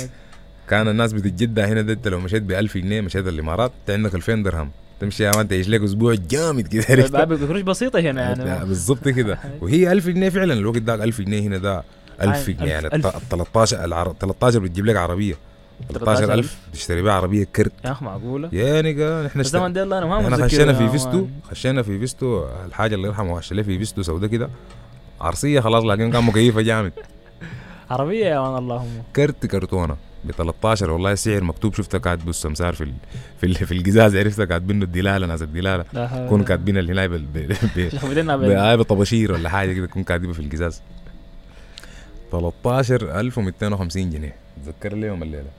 كان الناس بتتجدى هنا ده انت لو مشيت ب 1000 جنيه مشيت الإمارات انت عندك 2000 درهم. تمشي يا مان تعيش لك أسبوع جامد كده. *laughs* بقروش بسيطة هنا يعني. *laughs* بالظبط كده. وهي 1000 جنيه فعلا الوقت ذاك 1000 جنيه هنا ده 1000 عين- جنيه يعني ألف- ال 13 العر- 13 بتجيب لك عربية. 13000 تشتري بيها عربية كرت. يا اخ معقولة. يا nigga نحن الزمن ده الله أنا ما إحنا خشينا في. فيستو خشينا في فيستو. الحاجة اللي يرحمه خش في فيستو سوداء كده. عرسيه خلاص لكن كان مكيفة جامد. *laughs* عربية يا man اللهم. كرت كرتونة. ب 13 والله السعر مكتوب شفته قاعد بالسمسار في ال... في ال... في القزاز عرفته كاتبينه الدلاله ناس الدلاله ولا كاتبين اللي هنا بال... ب... ب... *laughs* بطباشير ولا حاجة كده تكون كاتبه في القزاز. 13250 جنيه. اتذكر لي يوم الليلة.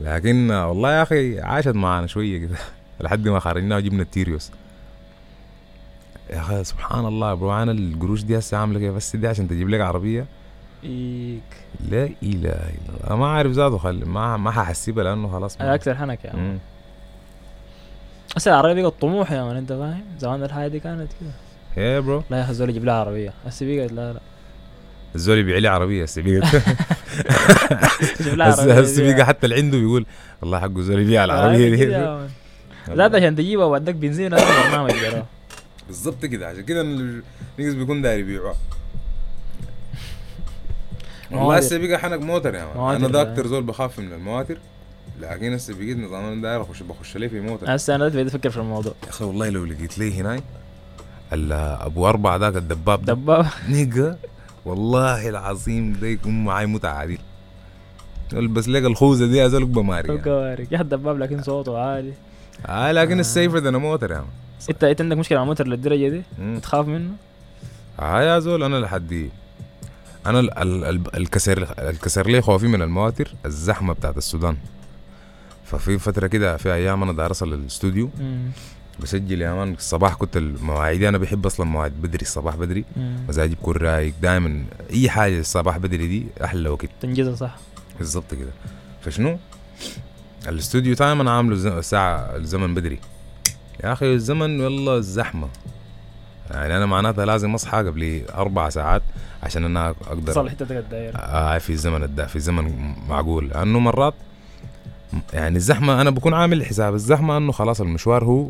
لكن والله يا أخي عاشت معنا شوية كده. *laughs* لحد ما خرجنا وجبنا التيريوس. يا أخي سبحان الله bro أنا القروش دي هسه عاملة كيف بس دي عشان تجيب لك عربية. ايك لا إله إلا الله. ما عارف ذاته خلي ما ما ححسبها لأنه خلاص ما أكثر حنك يا. هسه العربية بقت طموح يا man أنت فاهم؟ زمان الحياة دي كانت كده. يا bro. لا يا أخي الزول يجيب لها عربية. هسه بقت لا لا. الزول يبيع لي عربية هسه *laughs* لها هسه بقى حتى اللي عنده بيقول والله حقه زول يبيع العربية دي. لا عشان تجيبها وعندك بنزين هذا برنامج بالظبط كده عشان كده الناس بيكون داير يبيعوها. والله. هسه بقى حنك موتر يا man. أنا ده ده. أكتر زول بخاف من المواتر لكن هسه بقيت نظام داير اخش بخش لي في موتر؟ هسه أنا بدي أفكر في الموضوع. يا أخي والله لو لقيت لي هناك ال- أبو أربعة ذاك الدباب دباب. *laughs* nigga والله العظيم ده يكون معاي متعه عديل البس لك الخوذة دي ازول بماري يعني. كوارك يا دباب لكن صوته عالي. آه لكن السيف ده أنا موتر يا man. انت أنت عندك مشكلة مع الموتر للدرجة دي. تخاف منه؟ آه يا زول أنا لحدي أنا ال ال ال الكسر الكسر لي خوفي من المواتر الزحمة بتاعت السودان. ففي فترة كده في أيام أنا داير اصل الاستوديو. بسجل يا man. الصباح كنت المواعيدي أنا بحب أصلا مواعيد بدري الصباح بدري. مزاجي بكون رايق دائما أي حاجة الصباح بدري دي أحلى وقت. تنجزها صح. بالظبط كده. فشنو؟ ال studio time أنا عامله ز- ساعة الزمن بدري. يا أخي الزمن والله الزحمة. يعني أنا معناتها لازم أصحى قبل أربع ساعات عشان أنا أقدر صلح حتتك الدايرة. آه في زمن الدا في زمن معقول. لأنه مرات يعني الزحمة أنا بكون عامل حساب الزحمة إنه خلاص المشوار هو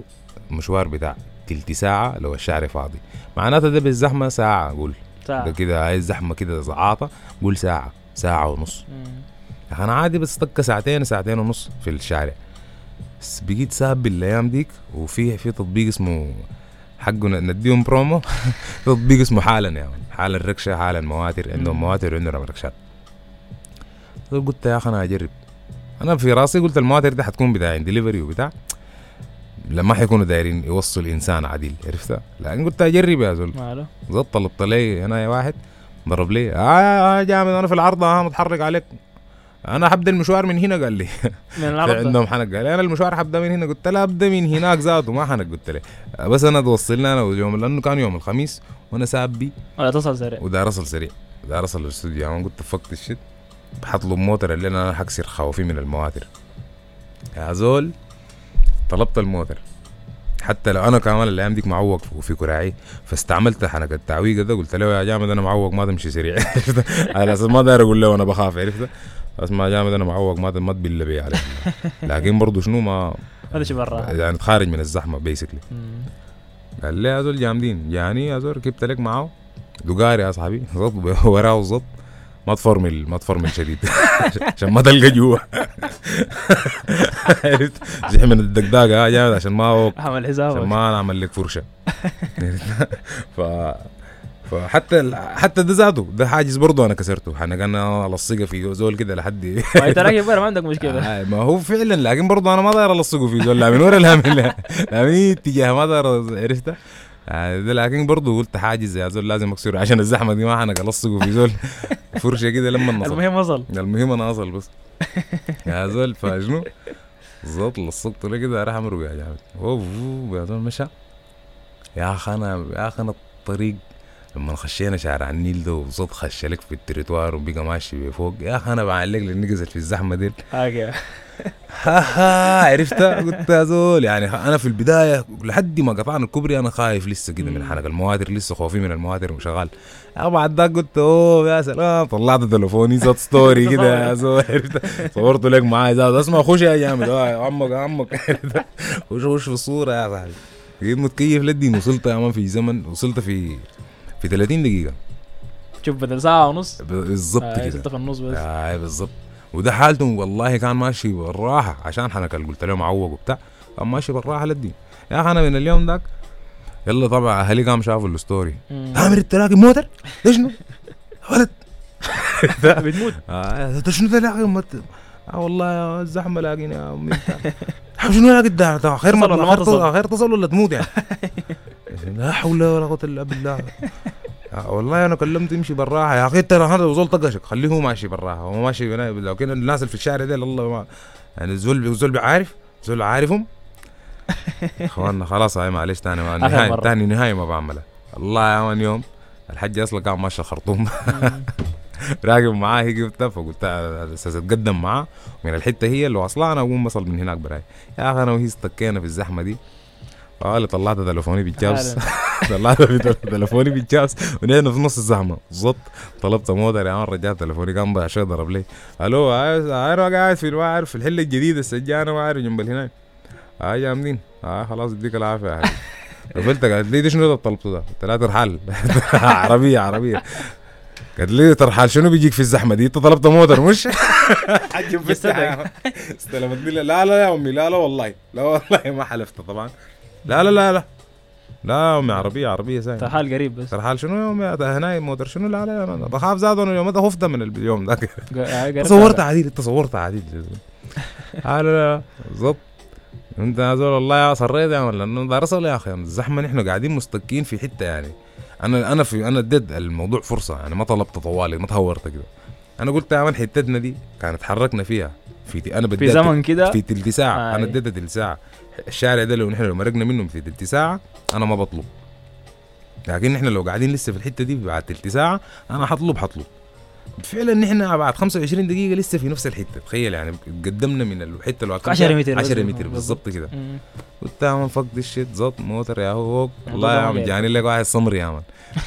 مشوار بتاع تلت ساعة لو الشارع فاضي. معناتها ده بالزحمة ساعة قول. ده ساعه كده عايز زحمه كده زعاطه قول ساعة ساعة ونص. مم. أنا عادي بس طقه ساعتين ساعتين ونص في الشارع. بقيت ساب الأيام ديك وفي في تطبيق اسمه حقه ن- نديهم برومو تطبيق *laughs* اسمه حالا مان حالا الركشه حالا مواتر عندهم. مواتر وعندنا ركشات. قلت يا أخي أنا أجرب. أنا في رأسي قلت المواتر دي حتكون بتاع دليفري وبتاع. لما حيكونوا دايرين يوصل انسان عديل عرفتها لكن قلت أجرب يا زول. زت طلبت لي أنا يا واحد ضرب لي. آه, آه جامد أنا في العرض آه متحرك عليك. أنا حبدا المشوار من هنا قال لي. من في ده. عندهم حنك. قال لي أنا المشوار حبدا من هنا. قلت له ابدا من هناك ذاته ما حنك. قلت له. بس أنا توصلنا أنا اليوم لأنه كان يوم الخميس وأنا سابي ولا تصل سريع. ودار اصل سريع. دار اصل الاستوديو. يعني قلت fuck that shit. بحطلب موتر اللي أنا حكسر خوفي من المواتر. يا زول طلبت الموتر. حتى لو أنا كمان الأيام ديك معوق وفي كراعي فاستعملت حنك التعويقه ده. قلت له يا جامد أنا معوق ما تمشي سريع. *laughs* على أساس ما داير أقول له أنا بخاف عرفت؟ اسمع جامد أنا معوق ما ما تبل بي عليك *laughs* لكن برضه شنو ما هذا شيء برا. يعني تخارج من الزحمة basically. قال لي يا زول جامدين يا زول ركبت لك معاه دقاري يا صاحبي. *laughs* وراه زط. ما تفرمل ما تفرمل شديد. *laughs* عشان ما تلقى جوا. عرفت؟ من الدقداقة يا جامد عشان ما عمل عشان ما نعمل لك فرشة. ف فحتى حتى ده ذاته. ده حاجز برضه أنا كسرته. أنا أنا ألصقه في زول كده لحد ما انت برا ما عندك مشكلة. *laughs* آه، ما هو فعلا لكن برضه أنا ما داير ألصقه في زول. لا من ورا *laughs* لا من لا من اتجاه ما داير عرفت آه، ده لكن برضه قلت حاجز يا زول لازم أكسره. عشان الزحمة دي ما حنك ألصقه في زول. *laughs* فرشة كده لما النصب المهم وصل. المهم أنا اصل بس. يا زول فشنو؟ بالظبط لصقته له كده راح أمرق يا جامد اوف يا زول مشى. يا أخي أنا يا أخي أنا الطريق لما خشينا شارع النيل ده وصوت خش لك في التريتوار وبقى ماشي فوق يا أخي أنا بعلق لي نقزت في الزحمة دي ها ها عرفتها؟ قلت يا زول يعني أنا في البداية لحد ما قطعنا الكوبري أنا خايف لسه كده من. حنك. المواتر لسه خوفي من المواتر وشغال. بعد ذاك قلت أوه يا سلام. طلعت تليفوني زاد story *laughs* كده يا زول عرفت؟ صورت لك معاي. زاد اسمع خش يا جامد. يا عمك عمك؟ *laughs* خش خش في الصورة يا صاحبي. متكيف للدين وصلت يا man في زمن وصلت في في 30 دقيقة. شوف بدل ساعة ونص. بالظبط آه، كده. في النص بس. آه بالظبط وده حالته والله كان ماشي بالراحة. عشان حنك قلت له معوق وبتاع كان ماشي بالراحة للدين. يا أخي أنا من اليوم ذاك يلا طبعا أهلي قام شافوا الستوري. عامر انت راكب موتر؟ ده شنو؟ ولد. *laughs* بتموت. آه ده شنو ده مت... آه والله يا الزحمه لاقيني يا أمي. آه، *laughs* شنو لاقي؟ خير ما؟ خير تصل ولا تموت يعني؟ *laughs* لا حول ولا قوة إلا بالله. والله أنا كلمت يمشي بالراحة. يا أخي ترى هذا زول طقشك. خليه هو ماشي بالراحة. هو ماشي بنا- لو كان الناس اللي في الشارع دي الله ما يعني الزول الزول بيعارف زول عارفهم؟ إخواننا خلاص هاي معلش تاني ما آخر نهاية. تاني نهاية ما بعملها. الله يا مان يوم. الحج أصلا كان ماشي الخرطوم. *laughs* راكب معاه هي قلت فقلت أساس اتقدم معاه. من الحتة هي اللي واصلها أنا أقوم بصل من هناك براي. يا أخي أنا وهي استكينا في الزحمة دي. قال طلعت تليفوني بالجابس *laughs* طلعت تليفوني بالجابس ونحن في نص الزحمة. بالضبط. طلبت موتر. يا man رجعت تليفوني كان ضايع. شوي ضرب لي؟ ألو أنا قاعد في الواعر في الحلة الجديدة السجانه واعر جنب هناك هاي جامدين آه خلاص يديك العافية يا حبيبي. *laughs* قفلت قالت لي شنو طلبته ده؟ قلت لها ترحال *laughs* عربية عربية. قالت لي ترحال شنو بيجيك في الزحمة دي؟ أنت طلبت موتر مش؟ حجم في استلمت لي لا لا يا أمي. لا لا والله. لا والله ما حلفت طبعا. لا لا لا لا. لا امي عربية عربية ساي ترحال قريب بس. ترحال شنو يا امي هنا موتر شنو؟ لا لا أنا بخاف زاد أنا اليوم ده خفت من اليوم ذاك. تصورت عديل تصورت عديل لا لا بالضبط. انت يا زول والله يا صريت يا مان لأنه درس يا أخي الزحمة نحن قاعدين مستكين في حتة يعني. أنا أنا في أنا دد الموضوع فرصة يعني ما طلبت طوالي ما تهورت كده. أنا قلت يا مان حتتنا دي كانت تحركنا فيها. في أنا بديت في زمن كده؟ في تلت ساعة. آه أنا اديتها تلت ساعة. الشارع ده لو نحن لو مرقنا منه في تلت ساعة أنا ما بطلب. لكن نحن لو قاعدين لسه في الحتة دي بعد تلت ساعة أنا حطلب حطلب. فعلا نحن بعد 25 دقيقة لسه في نفس الحتة. تخيل يعني قدمنا من الحتة اللي 10 متر 10 متر بالضبط كده. قلت يا man fuck this shit زط موتر يا هو والله يا عم جاني لك واحد سمر يا man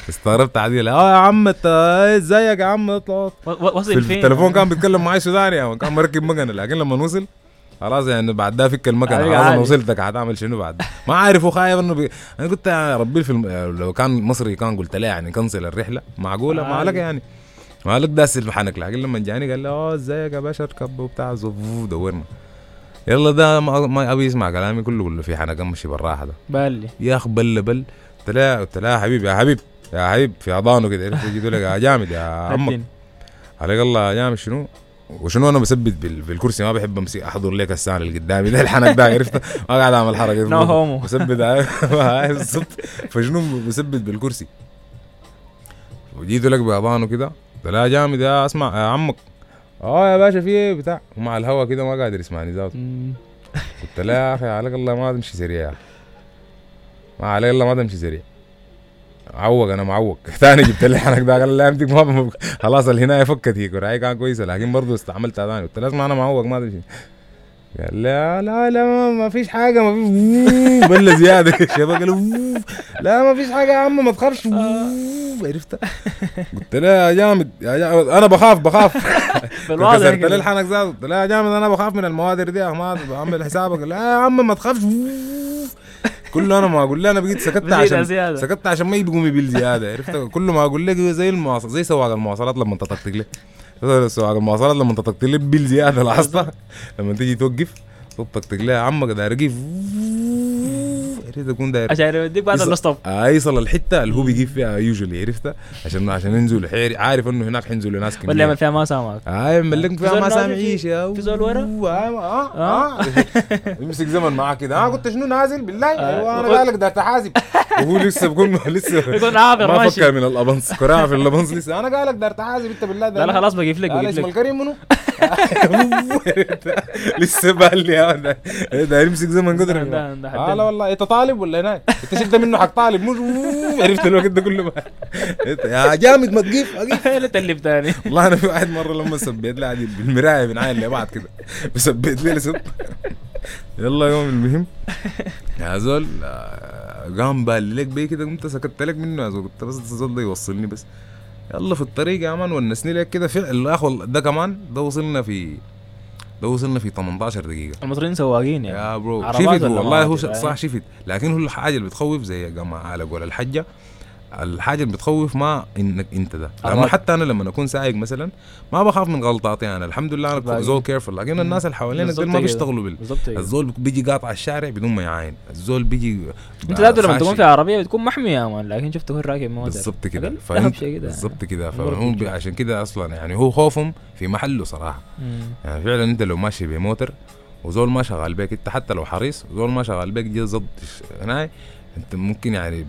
استغربت عديل آه يا عم انت ازيك يا عم اطلع. وصل فين؟ التليفون كان بيتكلم معي سوداني يا مان كان مركب مكنه لكن لما وصل خلاص يعني بعد ده فك المكنه خلاص أنا وصلتك هتعمل شنو بعد؟ ما عارف هو خايف إنه بي... أنا قلت يا ربي الفيلم لو كان مصري كان قلت له يعني كنسل الرحلة. معقولة؟ ما لك يعني. مالك داس المحنك لكن لما جاني قال لي آه إزيك يا باشا اركب وبتاع دورنا. يلا ده ما, ما أبي يسمع كلامي كله كله في حنك أمشي بالراحة ده. بالي يا اخ بل بل. قلت له قلت له يا حبيبي يا حبيب يا حبيب في أضانه كده. عرفت يجي لك يا جامد يا *laughs* عمك. عليك الله يا جامد شنو؟ وشنو أنا بثبت بالكرسي؟ ما بحب أمسك أحضر لك الساعة اللي قدامي ده الحنك ده عرفت؟ ما قاعد أعمل حركة. *laughs* نو هومو بثبت *laughs* بالظبط فشنو بثبت بالكرسي؟ وجيت لك بأضانه كده قلت له جامد يا اسمع يا عمك. آه يا باشا في إيه؟ بتاع. ومع الهوا كده ما قادر يسمعني ذاته. قلت له يا أخي عليك الله ما تمشي سريع. يا ما عليك الله ما تمشي سريع. عوق أنا معوق. *laughs* ثاني جبت لي حنك ده قال لي ما خلاص الهنايه فكت هيك كان كويسه لكن برضه استعملتها ثاني. قلت له اسمع أنا معوق ما تمشي قال لا لا لا ما فيش حاجة ما فيش بل زيادة الشباب قالوا لا ما فيش حاجة يا عم ما تخافش. عرفت؟ قلت له يا جامد يا جامد. أنا بخاف بخاف. *laughs* كسرت لي الحنك زاد. قلت له يا جامد أنا بخاف من المواتر دي ما بعمل حسابك. لا يا عم ما تخافش. كله أنا ما أقول له أنا بقيت سكت عشان سكت عشان ما يقوم يبيل زيادة عرفت؟ كل ما أقول لك زي المواصل زي سواق المواصلات لما تطقطق لك سواق المواصلات لما تطقطق لك بيل زيادة لاحظتها؟ لما تيجي توقف تطقطق لها عمك ده رقيف ريت اكون داير عشان يوديك بعد الستوب آه يصل الحتة اللي هو بيجيب فيها usually عرفتها عشان عشان ينزل حيري. عارف إنه هناك حينزلوا ناس كثير ولا يعمل فيها ما سامعك. آه يعمل فيها ما سامع عيش يا في زول ورا. *laughs* يمسك زمن معاه كده. آه قلت شنو نازل؟ بالله. أيوه أنا قال لك ده تحاسب. *laughs* وهو لسه بكون لسه *laughs* يكون عابر ما فكر من الابنس كراع في الابنس لسه. أنا قال لك ده تحاسب. أنت بالله لا لا خلاص بجيب لك بجيب لك الكريم منو؟ لسه بالي ده يمسك زمن قدر. لا والله. انت طالب ولا هناك انت شلت منه حق طالب مش عرفت الوقت ده كله. يا جامد ما تجيب *laughs* لا تلف تاني. والله أنا في واحد مرة لما سبيت له عادي بالمراية بنعاين لبعض كده. بسبيت لي لسب يلا يوم المهم. يا زول قام بالي لك بيه كده قمت سكت لك منه يا زول. قلت بس الزول ده يوصلني بس. يلا في الطريق يا مان ونسني لك كده. فعل اخو ده كمان ده وصلنا في ده وصلنا في 18 دقيقة. المصريين سواقين يعني. يا bro. شفت والله هو صح شفت لكن هو الحاجة اللي بتخوف زي جماعة على قول الحجة الحاجة اللي بتخوف ما إنك أنت ده. لما حتى أنا لما أكون سايق مثلا ما بخاف من غلطاتي أنا. الحمد لله أنا زول careful لكن الناس اللي حوالينا دول ما بيشتغلوا بال الزول بيجي قاطع الشارع بدون ما يعاين. الزول بيجي أنت ذاته لما تكون في عربية بتكون محمي يا مان. لكن شفته هو راكب موتر بالضبط كده. فهمت؟ بالضبط كده. فهم عشان كده أصلا يعني هو خوفهم في محله صراحة. يعني فعلا أنت لو ماشي بموتر وزول ما شغال بيك أنت حتى لو حريص وزول ما شغال بيك جي ضد هنا أنت ممكن يعني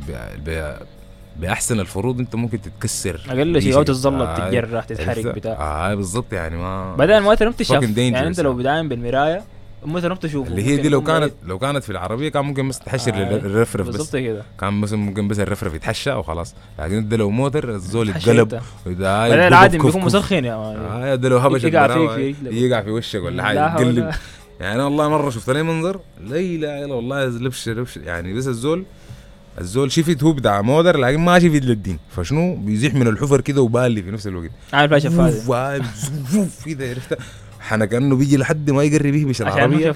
بأحسن الفروض أنت ممكن تتكسر. أقل شيء أو تتظلط آه تتجرح تتحرق بتاع. آه بالظبط يعني ما بعدين ما بتشاف يعني أنت لو بدايم بالمراية الموتر ما بتشوفه اللي هي دي لو كانت بعيد. لو كانت في العربية كان ممكن بس تحشر آه، الرفرف بس. بالظبط كده. كان مثلا ممكن بس الرفرف يتحشى وخلاص. لكن ده لو موتر الزول يتقلب. وده بعدين العادي بيكون. مسخن يا مان. آه ده لو هبش يقع فيك. يقع في وشك ولا لا حاجة يتقلب. يعني أنا والله مرة شفت لي منظر لا إله إلا والله لبش لبش. يعني بس الزول الزول شفت هو بتاع موتر لكن ما شفت للدين. فشنو؟ بيزيح من الحفر كده وبالي في نفس الوقت. واي، ووف كده عرفت؟ حنا كأنه بيجي لحد ما يقرب يهبش العربية.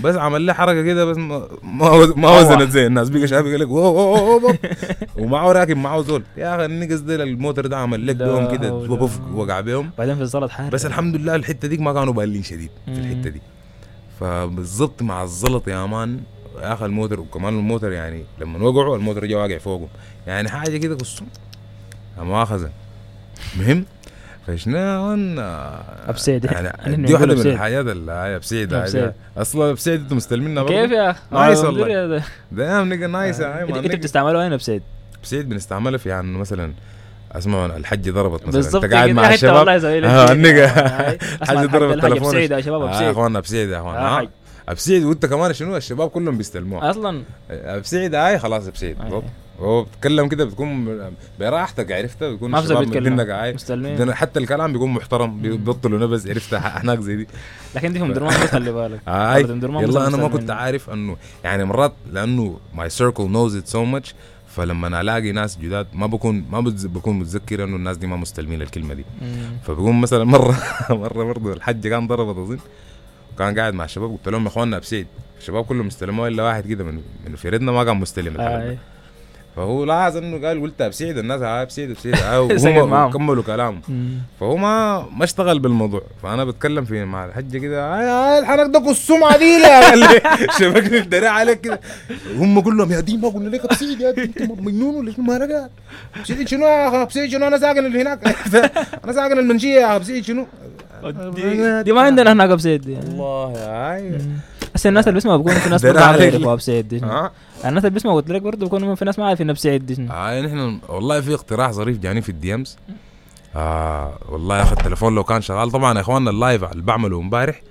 بس عمل لي حركة كده بس ما ما وز- ما وزنت زي الناس. بقى شايف يقول لك ومعه راكب معه زول. يا أخي النقص ده الموتر ده عمل لك بهم كده. وقع بهم بعدين في الزلط حار بس الحمد لله الحتة ديك ما كانوا بالين شديد في. الحتة دي. فبالضبط مع الزلط يا مان يا أخي الموتر وكمان الموتر يعني لما وقعوا الموتر جا واقع فوقهم. يعني حاجة كده قصة. مؤاخذه مهم. فشنو أبسيد. يعني *laughs* دي واحدة من. الحاجات اللي أبسيد. أصلا أبسيد أنتم مستلمينها كيف يا؟ أخي؟ نايس آه، والله. يا ده. ده نيجا نايس يا إنت عم إنت بتستعمله وين بسيد؟ أبسيد بنستعملها في يعني مثلا اسمع الحج ضربت مثلا. أنت قاعد. مع يا الشباب؟ والله زي آه النقا. *laughs* أسمع حاجة ضرب الحاج التليفون يا شباب آه يا بسيد اخوانا أبسيد يا اخوانا ابسيد وأنت كمان شنو؟ الشباب كلهم بيستلموها. أصلا. ابسيد هاي خلاص آه. بالضبط هو بتتكلم كده بتكون براحتك عرفتها؟ بيكون ما الشباب. مدينك هاي. مستلمين. حتى الكلام بيكون محترم بيبطلوا نبز عرفتها؟ *laughs* هناك زي دي. لكن دي في مدرمان بس خلي بالك. هاي. درمان يلا أنا ما. كنت عارف إنه يعني مرات لأنه my circle knows it so much فلما ألاقي ناس جداد ما بكون ما بكون متذكر إنه الناس دي ما مستلمين الكلمة دي. فبقوم مثلا مره *laughs* مرة برضه الحج كان ضربت أظن. وكان قاعد مع الشباب قلت لهم يا إخواننا ابسيد الشباب كلهم استلموه إلا واحد كده من من فريدنا ما كان مستلم الحلقة آي. فهو لاحظ إنه قال قلت أبسيد. الناس هاي أبسيد أبسيد. *laughs* سكت وهم. كملوا كلامه. فهو ما ما اشتغل بالموضوع. فأنا بتكلم في مع الحجة كده الحنك ده السمعة دي شبكني *laughs* الدراع عليك كده. هم كلهم يا دين ما قلنا لك أبسيد يا دين. أنت مجنون ولا شنو؟ ما رجع أبسيد شنو يا أخي؟ أبسيد شنو؟ أنا ساكن اللي هناك. *laughs* أنا ساكن المنشية يا أبسيد شنو؟ دي, دي ما عندنا هناك ابسيد دي. الله يا هسه الناس اللي بيسمعوا بيكونوا في ناس *laughs* ما دي. شنو. ها؟ الناس اللي بيسمعوا قلت لك برضه بيكونوا في ناس ما عارفين ابسيد دي. شنو. هاي نحن والله في اقتراح ظريف جاني في ال DMs. آه والله يا أخي التليفون لو كان شغال طبعا يا إخواننا ال live اللي بعمله امبارح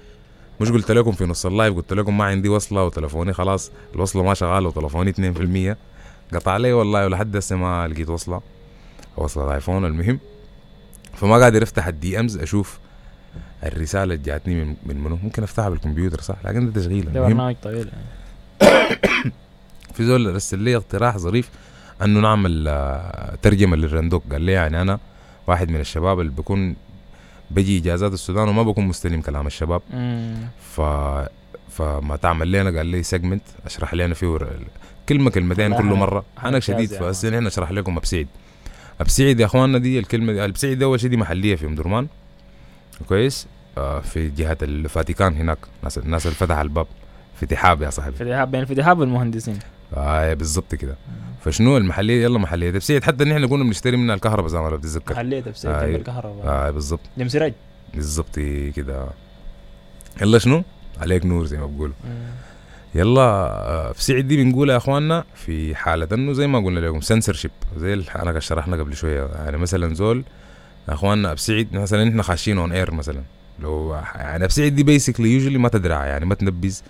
مش قلت لكم في نص ال live قلت لكم ما عندي وصلة وتليفوني خلاص الوصلة ما شغاله وتليفوني 2% قطع لي والله ولحد هسه ما لقيت وصلة. وصلة ايفون المهم. فما قادر أفتح ال DMs أشوف الرسالة اللي جاتني من من منو؟ ممكن أفتحها بالكمبيوتر صح؟ لكن ده تشغيل ده برنامج طويل يعني. *coughs* في زول رسل لي اقتراح ظريف أنه نعمل آه، ترجمة للرندوق. قال لي يعني أنا واحد من الشباب اللي بكون بيجي إجازات السودان وما بكون مستلم كلام الشباب. مم. ف فما تعمل لنا؟ قال لي segment أشرح لنا فيه كلمة كلمتين كل مرة. أنا شديد فهسه نحن نشرح لكم أبسيد. أبسيد يا أخواننا دي الكلمة دي أبسيد دي أول شيء دي محلية في ام درمان. كويس. آه في جهة الفاتيكان هناك. ناس الناس اللي فتح الباب. في تحاب يا صاحبي. في ذهاب بين في ذهاب المهندسين. آه بالضبط كده. فشنو المحلية؟ يلا محلية. تبسيد حتى نحن كنا بنشتري منها الكهرباء زي ما لو بتتذكر خليت ابسيد آه، جنب أيوة. الكهرباء آه بالضبط. جنب سراج بالضبط كده. يلا شنو؟ عليك نور زي ما بقولوا. يلا آه، في سعيد دي بنقول يا إخواننا في حالة إنه زي ما قلنا لكم سنسورشيب زي اللي أنا شرحنا قبل شوية. يعني مثلا زول اخواننا بسعيد مثلا إحنا خاشين on air مثلا لو يعني بسعيد دي basically usually ما تدرع يعني ما تنبز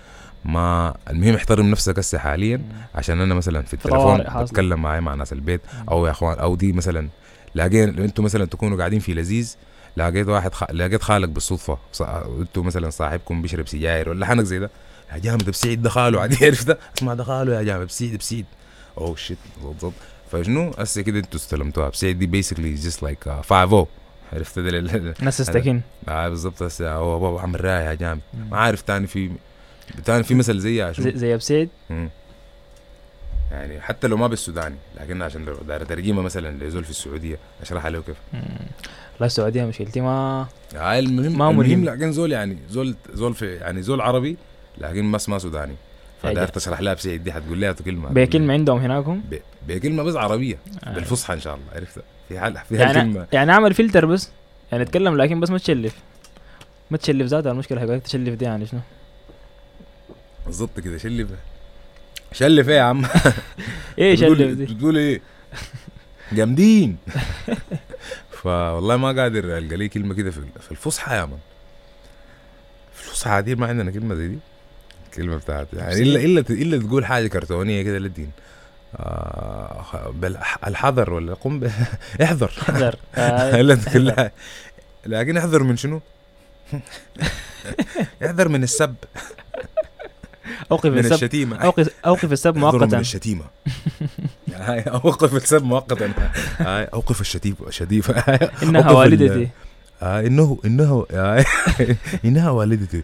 ما المهم احترم نفسك هسه حاليا. عشان أنا مثلا في التليفون. بتكلم معي مع ناس البيت أو يا أخوان أو دي مثلا لاقين أنتم مثلا تكونوا قاعدين في لذيذ لقيت واحد خ... لقيت خالك بالصدفة. أنتوا مثلا صاحبكم بيشرب سجاير ولا حنك زي ده يا جامد بسعيد ده خاله عادي عرفت اسمع ده خاله يا جامد بسعيد بسعيد oh shit بالضبط فشنو؟ هسه كده أنتوا استلمتوها. بسعيد دي basically just like 5 عرفت ناس تستكين آه بالضبط. هسه هو بابا عم الراي يا جامد. ما عارف تاني في تاني في مثل زيها شو زي, مم. يعني حتى لو ما بالسوداني لكن عشان لو داير ترجمه مثلا لزول في السعودية أشرح له كيف. لا السعودية مشكلتي ما هاي المهم ما المهم. لكن زول يعني زول زول في يعني زول عربي لكن بس ما سوداني. أجل. تشرح لها بسعيد دي حتقول لها كلمة. بكلمه عندهم هناكم؟ بكلمه بس عربية. آه. بالفصحى إن شاء الله. عرفت؟ في حال في يعني هالكلمة. يعني أعمل فلتر بس. يعني أتكلم لكن بس ما تشلف. ما تشلف ذاتها المشكلة حقك تشلف دي يعني شنو؟ بالضبط كده. شلف. شلف إيه يا عم؟ *laughs* إيه شلف دي؟ بتقول إيه؟ جامدين. *laughs* فوالله ما قادر ألقى لي كلمة كده في الفصحى يا مان في بص عادي ما عندنا كلمة زي دي. الكلمة بتاعت يعني إلا إلا إلا تقول حاجة كرتونية كده للدين. آه الحذر ولا قم ب... *laughs* احذر. احذر. *laughs* إلا كلها لكن احذر من شنو؟ *laughs* احذر من السب. أوقف من السب. الشتيمة. أوقف أوقف السب احذروا من مؤقتا. الشتيمة. هاي أوقف السب مؤقتا. هاي أوقف الشتيمه الشتيمه إنها والدتي. آه إنه إنه آه إنها والدتي.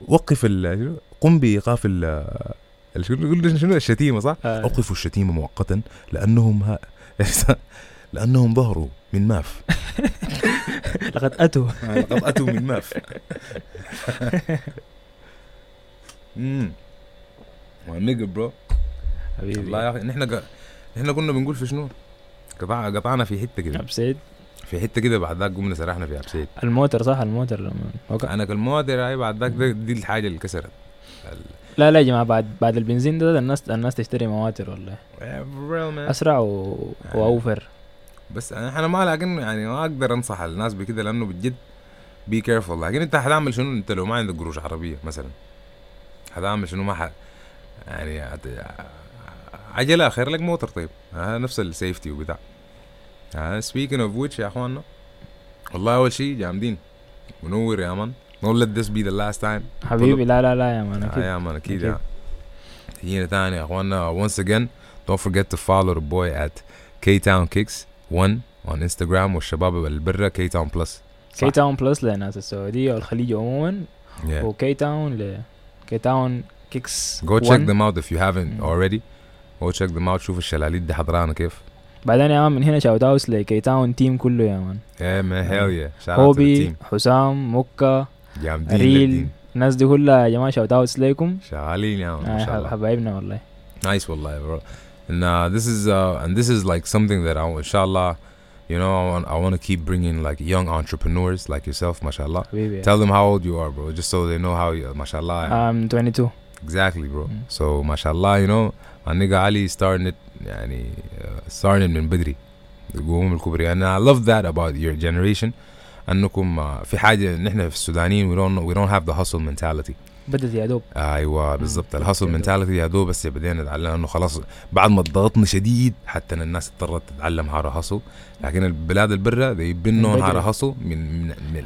وقف ال؟ قم بإيقاف ال شنو الشتيمة صح؟ آه. أوقفوا الشتيمة مؤقتا لأنهم ها *laughs* لأنهم ظهروا من ماف *laughs* لقد أتوا لقد أتوا من ماف *laughs* امم نيجا برو حبيبي والله يا أخي نحن. نحن كنا بنقول في شنو؟ قطع قطعنا في حتة كده أبسيد في حتة كده بعد ذاك قمنا سرحنا في أبسيد الموتر صح الموتر لما وقع. أنا كالموادر هاي بعد ذاك دي الحاجة اللي كسرت لا لا يا جماعة بعد بعد البنزين ده, ده الناس الناس تشتري مواتر والله ال- أسرع و... وأوفر. بس أنا ما لكن يعني ما أقدر أنصح الناس بكده لأنه بجد بي careful لكن أنت حتعمل شنو؟ أنت لو ما عندك قروش عربية مثلا حتعمل شنو؟ ما ح... يعني. عجلة خير لك موتر. طيب آه نفس ال safety وبتاع. آه speaking of which يا إخواننا والله أول شيء جامدين. منور يا man Don't let this be the last time. حبيبي لا لا لا يا man آه أكيد يا man أكيد. يا. تجينا تاني يا أخوانا once again don't forget to follow the boy at K-Town Kicks 1 on Instagram والشباب اللي برا K-Town Plus. كي Town Plus لناس السعودية والخليج عموما. Yeah. و K-Town ل K-Town Kicks go check 1. them out if you haven't Mm. already. Go check them out. شوف الشلاليت دي حضرانا كيف. بعدين يا man من هنا shout out ل K-Town team كله يا man. Yeah man hell yeah. Shout out to the هوبي حسام مكة جامدين ريل جامدين. الناس دي كلها يا جماعه شاوت اوتس ليكم شغالين يا مان ما آه، شاء الله حبايبنا والله Nice والله bro. And uh, this is uh, and this is like something that I inshallah, you know, I want I want to keep bringing like young entrepreneurs like yourself, mashallah. حبيبي Tell them how old you are, bro, just so they know how you, mashallah. I'm 22 exactly, bro. Mm. So mashallah, you know, my nigga Ali starting it, يعني uh, starting it من بدري. القوم الكبرى and I love that about your generation. أنكم uh, في حاجة نحن في السودانيين we don't we don't have the hustle mentality. بدت يا دوب. أيوه بالضبط. مم. ال hustle. mentality يا دوب بس بدينا نتعلم انه خلاص بعد ما ضغطنا شديد حتى الناس اضطرت تتعلم هارا hustle لكن البلاد البرا they been known hustle من, من,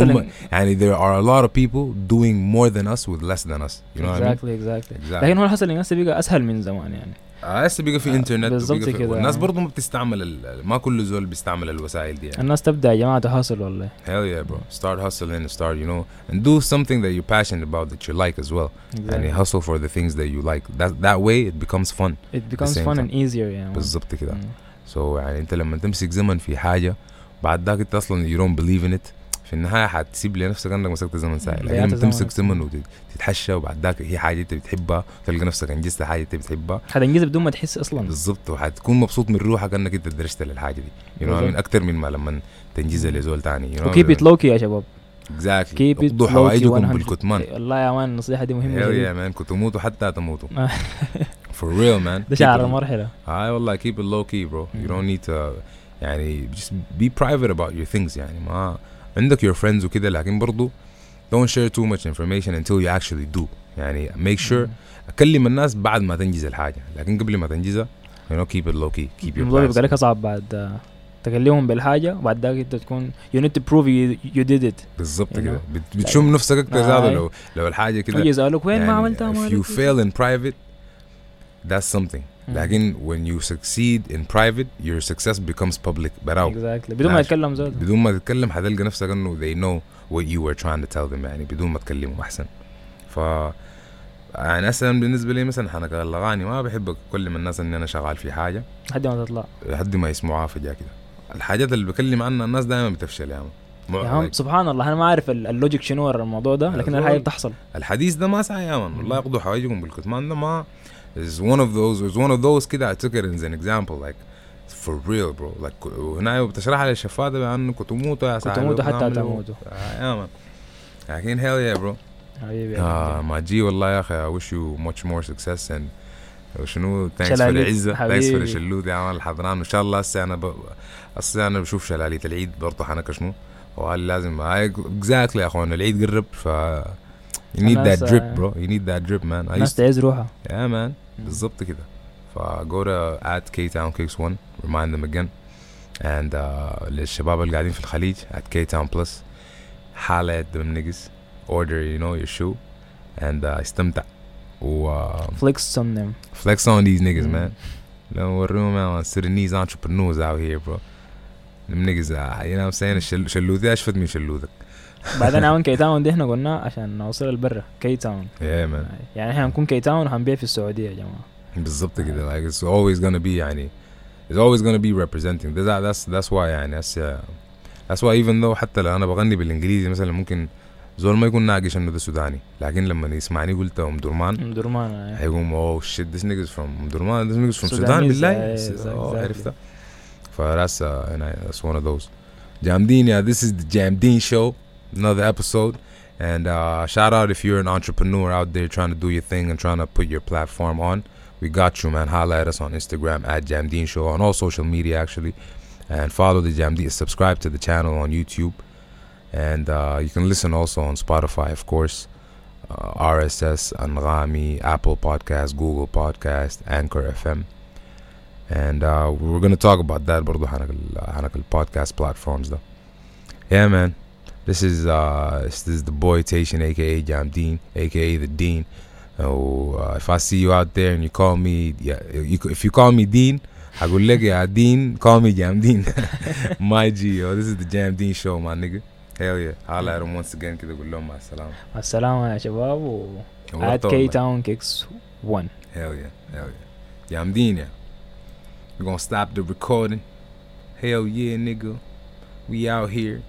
من يعني there are a lot of people doing more than us with less than us. You know what I mean? Exactly exactly. Exactly. لكن هو الحصل الناس بقى أسهل من زمان يعني. آه، هسه بقى في آه، انترنت في كده. والناس برضه ما بتستعمل ال- ما كل زول بيستعمل الوسائل دي يعني الناس تبدا يا جماعة تحصل والله hell yeah bro start hustling start you know and do something that you're passionate about that you like as well يعني exactly. hustle for the things that you like that that way it becomes fun it becomes fun time. and easier يعني بالضبط كده. سو so, يعني انت لما تمسك زمن في حاجة بعد ذاك انت أصلا you don't believe in it في النهاية حتسيب لنفسك انك مسكت زمن ساعه لكن لما تمسك. زمن وتتحشى وبعد ذاك هي حاجة أنت بتحبها تلقى نفسك انجزت حاجة أنت بتحبها. حتنجز بدون ما تحس أصلا. بالضبط. وحتكون مبسوط من روحك إنك أنت درست للحاجة دي. بالضبط. من أكثر من ما لما تنجزها لزول know وكيب ات لوكي يا شباب؟ It اقضوا low-key حوائجكم 100. بالكتمان. والله يا مان النصيحة دي مهمة hell شديد. yeah man. كنتوا تموتوا حتى تموتوا. آه. *laughs* for real man. ده it- المرحله هاي والله keep it low key bro. You Mm. don't need to يعني just be private about your things يعني. ما عندك your friends وكده لكن برضو don't share too much information until you actually do. يعني make sure كلم الناس بعد ما تنجز الحاجة لكن قبل ما تنجزها you know keep it low key keep your الموضوع لك أصعب بعد تكلمهم بالحاجة وبعد ذاك أنت تكون you need to prove you, you did it. بالضبط you كده. بتشم نفسك أكتر آه. لو لو الحاجة كده يسالوك وين ما يعني عملتها؟ if you fail in private that's something. مم. لكن when you succeed in private your success becomes public براو exactly. بدون ما ماشي. يتكلم زول. بدون ما تتكلم حتلقى نفسك إنه they know what you were trying to tell them يعني بدون ما تكلمهم أحسن. ف يعني مثلا بالنسبة لي مثلا حنك الاغاني ما بحب اكلم الناس إني أنا شغال في حاجة. لحد ما تطلع. لحد ما يسمعوها فجاه كده الحاجات اللي بكلم عنها الناس دائما بتفشل يا مان يا عم سبحان الله أنا ما عارف ال- اللوجيك شنو الموضوع ده لكن. الحاجة بتحصل. الحديث ده ما سعي يا مان والله يقضوا حوايجكم بالكتمان ده ما is one of those is one of those كده I took it as an example like for real bro. Like هنا بتشرحها للشفاده بانه كتموتوا يا سعد كتموتوا حتى وبنعملوا- تموتوا. يا man لكن hell yeah bro. حبيبي يا آه حبيبي. ما جي والله يا أخي I wish you much more success and وشنو thanks for العزه thanks for. الشلوت يا man الحضران. وان شاء الله هسه أنا ب... هسه أنا بشوف شلاليت العيد برضه حنك شنو. وهل لازم exactly يا أخوان العيد قرب ف You need that الناس، drip آه، bro you need that drip man. I الناس تعز روحها. Yeah man. بالظبط كده ف go to at K Town Kicks One remind them again and uh, للشباب اللي قاعدين في الخليج at K Town Plus حالة them niggas order you know your shoe and uh, استمتع و uh, فليكس on them flex on these niggas Mm. man لو وريهم man Sudanese entrepreneurs out here bro them niggas uh, you know what I'm saying شلوذي اشفت من شلوذك بعدين عاون كي تاون دي إحنا قلنا عشان نوصل البرة كي تاون يعني إحنا هنكون كي تاون وهنبيع في السعودية يا جماعة. بالظبط كده. Like it's always gonna be يعني it's always gonna be representing. That's that's that's why يعني that's uh, that's why even though حتى لو أنا بغني بالإنجليزي مثلا ممكن زول ما يكون ناقش إنه ده سوداني. لكن لما يسمعني قلت أم درمان أم درمان هيقوم oh shit this nigga's from أم درمان nigga's from Sudanese, Sudan بالله yeah, oh, exactly. عرفتها؟ ف that's uh, and I, that's one of those. Jamdeen yeah this is the Jamdeen show another episode and uh, shout out if you're an entrepreneur out there trying to do your thing and trying to put your platform on we got you man holla at us on Instagram at Jamdeen show on all social media actually and follow the Jamdeen subscribe to the channel on YouTube and uh, you can listen also on Spotify of course uh, RSS, Anrami, Apple Podcast, Google Podcast, Anchor FM. And uh, we're going to talk about that برضو حنك ال- حنك podcast platforms though. Yeah man. This is uh this is the boy Tation aka Jam Dean aka the Dean. Oh, uh, if I see you out there and you call me yeah you, if you call me Dean هقول لك يا Dean call me Jam Dean. *laughs* My G yo this is the Jam Dean show my nigga. Hell yeah. Holla at him once again كده قول لهم مع السلامة. مع السلامة يا شباب و ورطة at كي والله. تاون كيكس 1 Hell yeah, hell yeah. Yamdeen, yeah. We're gonna stop the recording. Hell yeah, nigga. We out here.